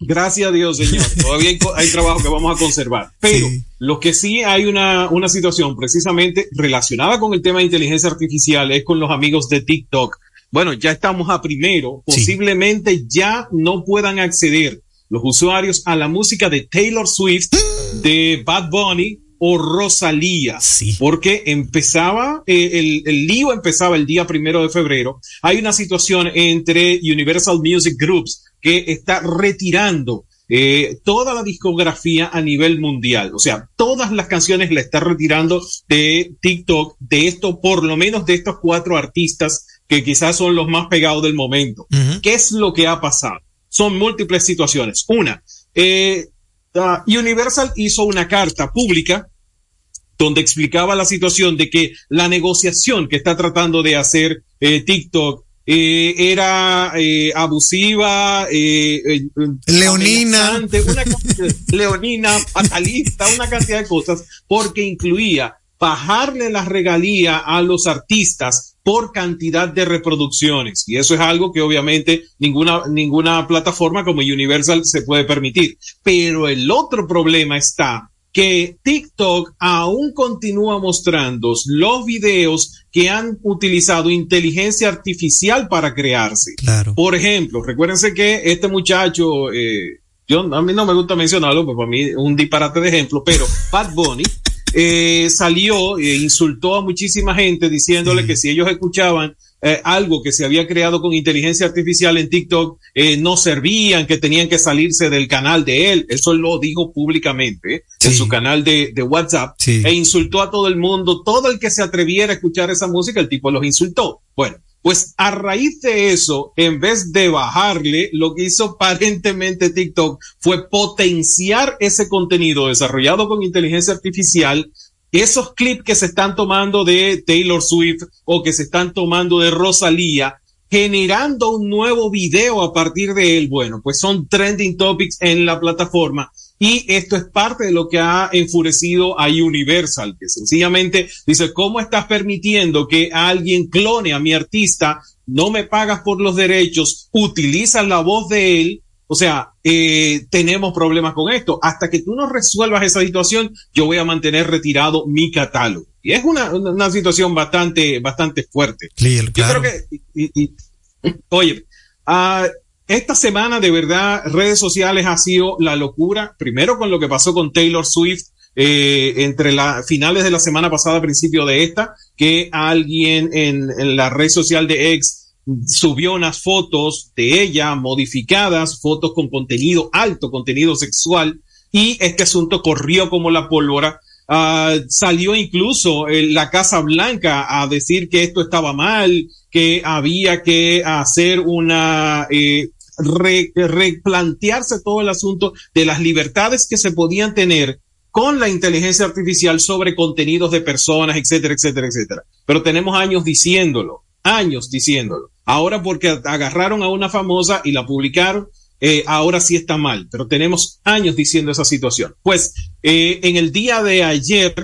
gracias a Dios, señor. [laughs] Todavía hay trabajo que vamos a conservar. Pero lo que sí hay una, una situación precisamente relacionada con el tema de inteligencia artificial es con los amigos de TikTok. Bueno, ya estamos a primero. Posiblemente ya no puedan acceder los usuarios a la música de Taylor Swift, de Bad Bunny o Rosalía. Porque empezaba, eh, el, el lío empezaba el día primero de febrero. Hay una situación entre Universal Music Groups que está retirando eh, toda la discografía a nivel mundial. O sea, todas las canciones la está retirando de TikTok, de esto, por lo menos de estos cuatro artistas que quizás son los más pegados del momento. ¿Qué es lo que ha pasado? Son múltiples situaciones. Una, eh, Universal hizo una carta pública donde explicaba la situación de que la negociación que está tratando de hacer eh, TikTok eh, era eh, abusiva, eh, eh, Leonina. una [laughs] leonina, fatalista, una cantidad de cosas, porque incluía bajarle la regalía a los artistas por cantidad de reproducciones. Y eso es algo que obviamente ninguna, ninguna plataforma como Universal se puede permitir. Pero el otro problema está que TikTok aún continúa mostrando los videos que han utilizado inteligencia artificial para crearse. Claro. Por ejemplo, recuérdense que este muchacho, eh, yo, a mí no me gusta mencionarlo, porque para mí es un disparate de ejemplo, pero Bad Bunny eh, salió e insultó a muchísima gente diciéndole que si ellos escuchaban eh, algo que se había creado con inteligencia artificial en TikTok, eh, no servían, que tenían que salirse del canal de él. Eso lo dijo públicamente eh, en su canal de, de WhatsApp e insultó a todo el mundo. Todo el que se atreviera a escuchar esa música, el tipo los insultó. Bueno, pues a raíz de eso, en vez de bajarle, lo que hizo aparentemente TikTok fue potenciar ese contenido desarrollado con inteligencia artificial esos clips que se están tomando de Taylor Swift o que se están tomando de Rosalía, generando un nuevo video a partir de él. Bueno, pues son trending topics en la plataforma y esto es parte de lo que ha enfurecido a Universal, que sencillamente dice, ¿cómo estás permitiendo que alguien clone a mi artista? No me pagas por los derechos, utilizas la voz de él o sea, eh, tenemos problemas con esto. Hasta que tú no resuelvas esa situación, yo voy a mantener retirado mi catálogo. Y es una, una, situación bastante, bastante fuerte. Claro. Yo creo que, y, y, oye, uh, esta semana de verdad redes sociales ha sido la locura. Primero con lo que pasó con Taylor Swift. Eh, entre las finales de la semana pasada, principio de esta, que alguien en, en la red social de X subió unas fotos de ella modificadas, fotos con contenido alto, contenido sexual, y este asunto corrió como la pólvora. Uh, salió incluso en la Casa Blanca a decir que esto estaba mal, que había que hacer una, eh, re, replantearse todo el asunto de las libertades que se podían tener con la inteligencia artificial sobre contenidos de personas, etcétera, etcétera, etcétera. Pero tenemos años diciéndolo, años diciéndolo. Ahora porque agarraron a una famosa y la publicaron, eh, ahora sí está mal, pero tenemos años diciendo esa situación. Pues eh, en el día de ayer,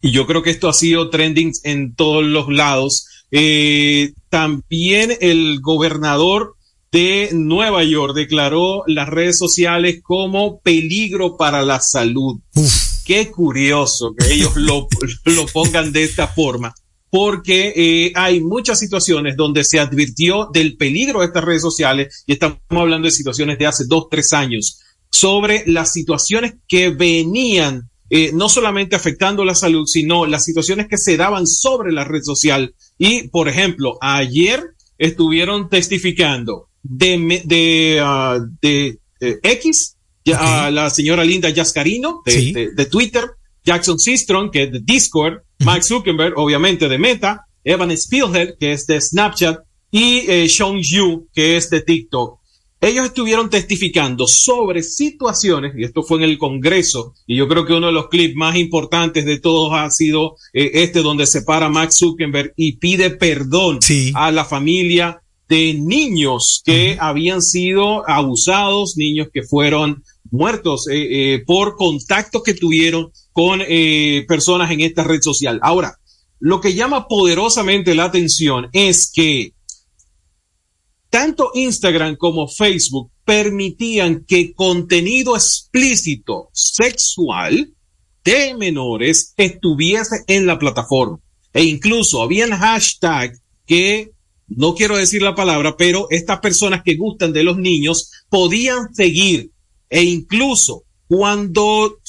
y yo creo que esto ha sido trending en todos los lados, eh, también el gobernador de Nueva York declaró las redes sociales como peligro para la salud. Uf. Qué curioso que ellos lo, [laughs] lo pongan de esta forma porque eh, hay muchas situaciones donde se advirtió del peligro de estas redes sociales y estamos hablando de situaciones de hace dos, tres años sobre las situaciones que venían eh, no solamente afectando la salud, sino las situaciones que se daban sobre la red social. Y, por ejemplo, ayer estuvieron testificando de, de, uh, de, de X, ya, okay. la señora Linda Yascarino de, sí. de, de Twitter, Jackson Sistron, que es de Discord, Mike Zuckerberg, obviamente de Meta, Evan Spielberg, que es de Snapchat, y eh, Sean Yu, que es de TikTok. ellos estuvieron testificando sobre situaciones, y esto fue en el Congreso, y yo creo que uno de los clips más importantes de todos ha sido eh, este donde se para Max Zuckerberg y pide perdón a la familia de niños que habían sido abusados, niños que fueron muertos eh, eh, por contactos que tuvieron con eh, personas en esta red social. Ahora, lo que llama poderosamente la atención es que tanto Instagram como Facebook permitían que contenido explícito sexual de menores estuviese en la plataforma. E incluso habían hashtag que no quiero decir la palabra, pero estas personas que gustan de los niños podían seguir e incluso cuando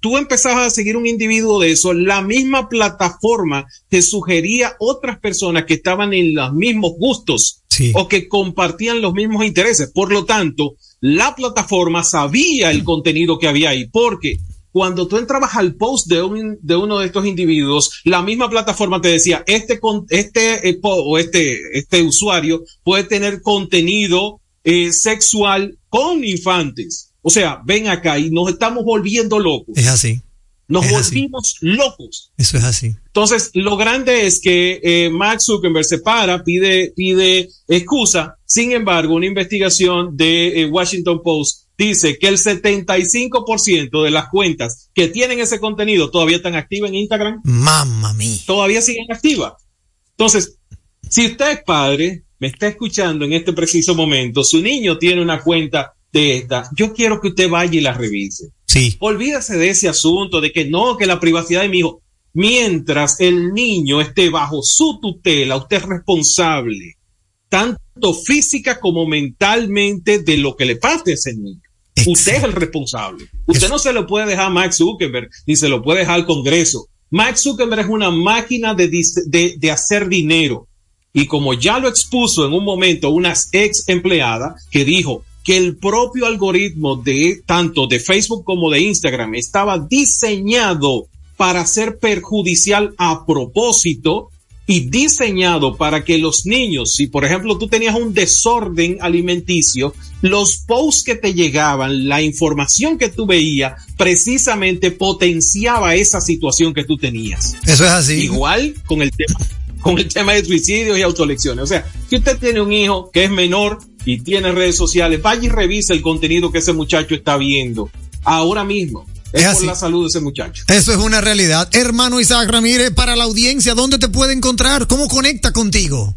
tú empezabas a seguir un individuo de eso, la misma plataforma te sugería otras personas que estaban en los mismos gustos o que compartían los mismos intereses. Por lo tanto, la plataforma sabía el contenido que había ahí, porque cuando tú entrabas al post de, un, de uno de estos individuos, la misma plataforma te decía, este, este, eh, o este, este usuario puede tener contenido eh, sexual con infantes. O sea, ven acá y nos estamos volviendo locos. Es así. Nos volvimos locos. Eso es así. Entonces, lo grande es que eh, Max Zuckerberg se para, pide, pide excusa. Sin embargo, una investigación de Washington Post dice que el 75% de las cuentas que tienen ese contenido todavía están activas en Instagram. Mamma mía. Todavía siguen activas. Entonces, si usted es padre, me está escuchando en este preciso momento, su niño tiene una cuenta de esta, yo quiero que usted vaya y la revise. Sí. Olvídese de ese asunto de que no, que la privacidad de mi hijo. Mientras el niño esté bajo su tutela, usted es responsable, tanto física como mentalmente, de lo que le pase a ese niño. Usted es el responsable. Usted no se lo puede dejar a Max Zuckerberg, ni se lo puede dejar al Congreso. Max Zuckerberg es una máquina de, de, de hacer dinero. Y como ya lo expuso en un momento una ex empleada que dijo que el propio algoritmo de tanto de Facebook como de Instagram estaba diseñado para ser perjudicial a propósito y diseñado para que los niños, si por ejemplo tú tenías un desorden alimenticio, los posts que te llegaban, la información que tú veías, precisamente potenciaba esa situación que tú tenías. Eso es así. Igual con el tema, con el tema de suicidios y autolecciones. O sea, si usted tiene un hijo que es menor y tiene redes sociales, vaya y revisa el contenido que ese muchacho está viendo ahora mismo es, por la salud de ese muchacho. Eso es una realidad. Hermano Isaac Ramírez, para la audiencia, ¿dónde te puede encontrar? ¿Cómo conecta contigo?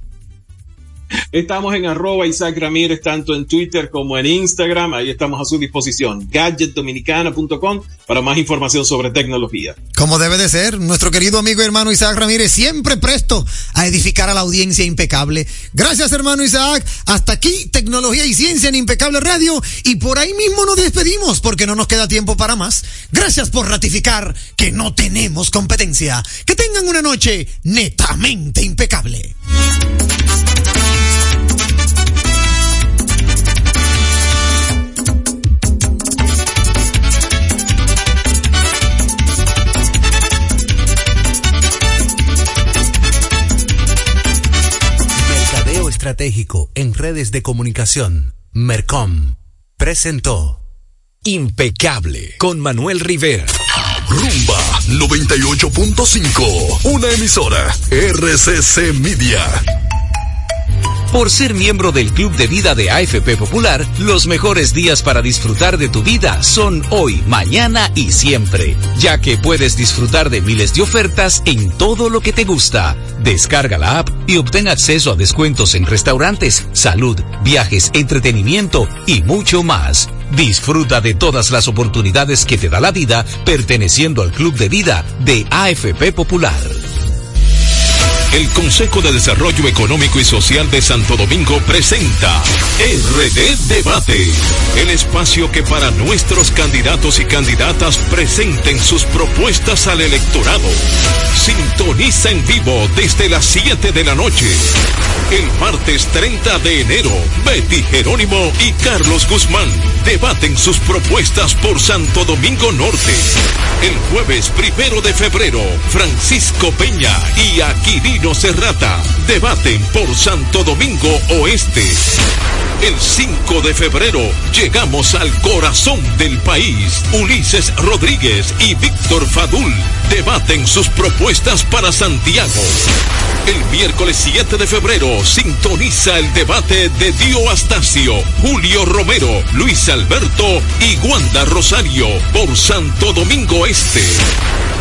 Estamos en arroba Isaac Ramírez, tanto en Twitter como en Instagram. Ahí estamos a su disposición. Gadgetdominicana.com para más información sobre tecnología. Como debe de ser, nuestro querido amigo hermano Isaac Ramírez, siempre presto a edificar a la audiencia impecable. Gracias, hermano Isaac. Hasta aquí, tecnología y ciencia en Impecable Radio. Y por ahí mismo nos despedimos porque no nos queda tiempo para más. Gracias por ratificar que no tenemos competencia. Que tengan una noche netamente impecable. Estratégico en redes de comunicación, Mercom, presentó Impecable con Manuel Rivera. Rumba 98.5, una emisora RCC Media. Por ser miembro del Club de Vida de AFP Popular, los mejores días para disfrutar de tu vida son hoy, mañana y siempre, ya que puedes disfrutar de miles de ofertas en todo lo que te gusta. Descarga la app y obtén acceso a descuentos en restaurantes, salud, viajes, entretenimiento y mucho más. Disfruta de todas las oportunidades que te da la vida perteneciendo al Club de Vida de AFP Popular. El Consejo de Desarrollo Económico y Social de Santo Domingo presenta RD Debate, el espacio que para nuestros candidatos y candidatas presenten sus propuestas al electorado. Sintoniza en vivo desde las 7 de la noche. El martes 30 de enero, Betty Jerónimo y Carlos Guzmán debaten sus propuestas por Santo Domingo Norte. El jueves primero de febrero, Francisco Peña y Aquirí Debaten por Santo Domingo Oeste. El 5 de febrero llegamos al corazón del país. Ulises Rodríguez y Víctor Fadul debaten sus propuestas para Santiago. El miércoles 7 de febrero sintoniza el debate de Dio Astacio, Julio Romero, Luis Alberto y Wanda Rosario por Santo Domingo Este.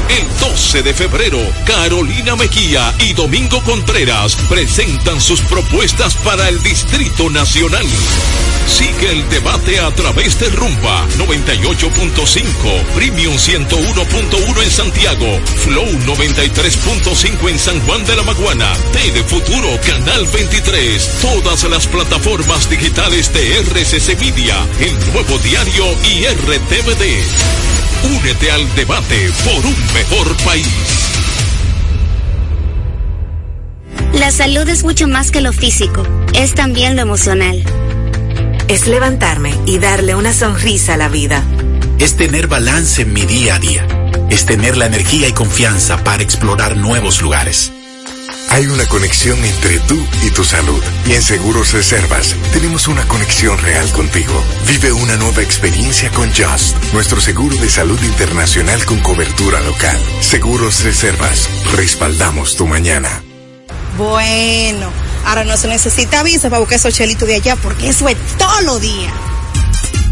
El 12 de febrero, Carolina Mejía y Domingo Contreras presentan sus propuestas para el Distrito Nacional. Sigue el debate a través de Rumba 98.5, Premium 101.1 en Santiago, Flow 93.5 en San Juan de la Maguana, Telefuturo Canal 23, todas las plataformas digitales de RCC Media, el nuevo diario y RTVD. Únete al debate por un mejor país. La salud es mucho más que lo físico, es también lo emocional. Es levantarme y darle una sonrisa a la vida. Es tener balance en mi día a día. Es tener la energía y confianza para explorar nuevos lugares. Hay una conexión entre tú y tu salud. Y en Seguros Reservas tenemos una conexión real contigo. Vive una nueva experiencia con Just, nuestro seguro de salud internacional con cobertura local. Seguros Reservas, respaldamos tu mañana. Bueno, ahora no se necesita visa para buscar esos chelitos de allá porque eso es todo lo día.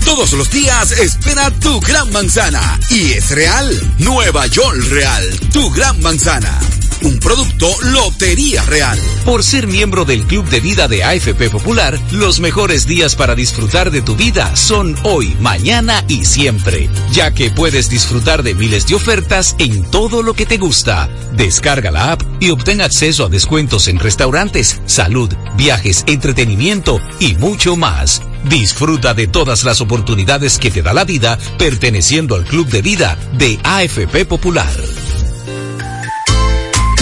Todos los días espera tu gran manzana. Y es real. Nueva York Real, tu gran manzana. Un producto Lotería Real. Por ser miembro del Club de Vida de AFP Popular, los mejores días para disfrutar de tu vida son hoy, mañana y siempre, ya que puedes disfrutar de miles de ofertas en todo lo que te gusta. Descarga la app y obtén acceso a descuentos en restaurantes, salud, viajes, entretenimiento y mucho más. Disfruta de todas las oportunidades que te da la vida perteneciendo al Club de Vida de AFP Popular.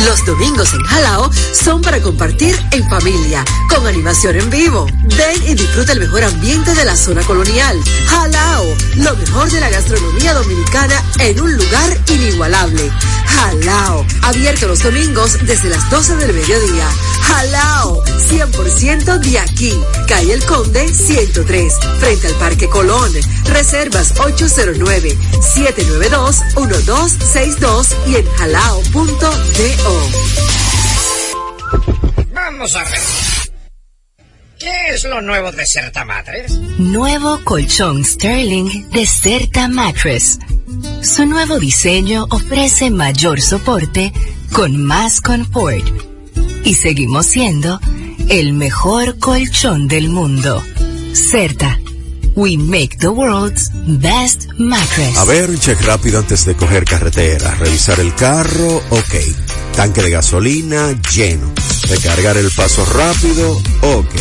Los domingos en Jalao son para compartir en familia, con animación en vivo. Ven y disfruta el mejor ambiente de la zona colonial. Jalao, lo mejor de la gastronomía dominicana en un lugar inigualable. Jalao, abierto los domingos desde las 12 del mediodía. Jalao, 100% de aquí. Calle El Conde 103, frente al Parque Colón. Reservas 809-792-1262 y en Vamos a ver. ¿Qué es lo nuevo de Certa Mattress? Nuevo colchón Sterling de Certa Mattress. Su nuevo diseño ofrece mayor soporte con más confort. Y seguimos siendo el mejor colchón del mundo. Certa. We make the world's best mattress. A ver, un check rápido antes de coger carretera. Revisar el carro, ok. Tanque de gasolina, lleno. Recargar el paso rápido, ok.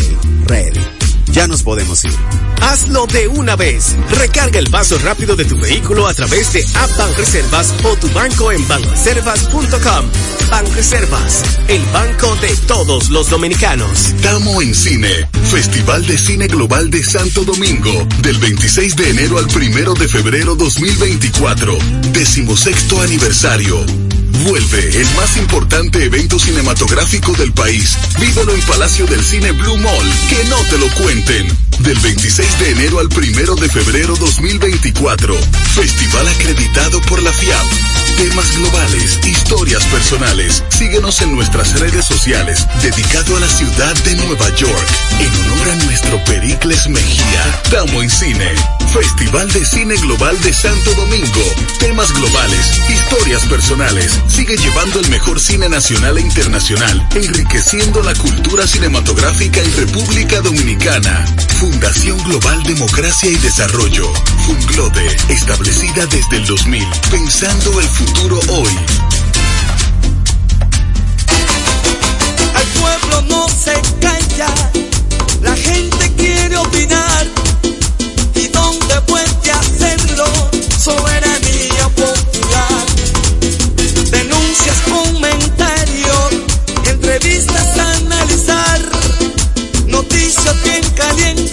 Ready. Ya nos podemos ir. Hazlo de una vez. Recarga el paso rápido de tu vehículo a través de App Reservas o tu banco en banreservas.com. Reservas, el banco de todos los dominicanos. Tamo en Cine, Festival de Cine Global de Santo Domingo, del 26 de enero al 1 de febrero 2024, decimosexto aniversario. Vuelve el más importante evento cinematográfico del país. Vívelo en Palacio del Cine Blue Mall. Que no te lo cuenten. Del 26 de enero al 1 de febrero 2024. Festival acreditado por la FIAP. Temas globales, historias personales. Síguenos en nuestras redes sociales. Dedicado a la ciudad de Nueva York. En honor a nuestro Pericles Mejía. Tamo en Cine. Festival de Cine Global de Santo Domingo. Temas globales, historias personales sigue llevando el mejor cine nacional e internacional, enriqueciendo la cultura cinematográfica en República Dominicana. Fundación Global Democracia y Desarrollo, Funglode, establecida desde el 2000, pensando el futuro hoy. Al pueblo no se calla, la gente quiere opinar y dónde puede hacerlo sobre bien caliente.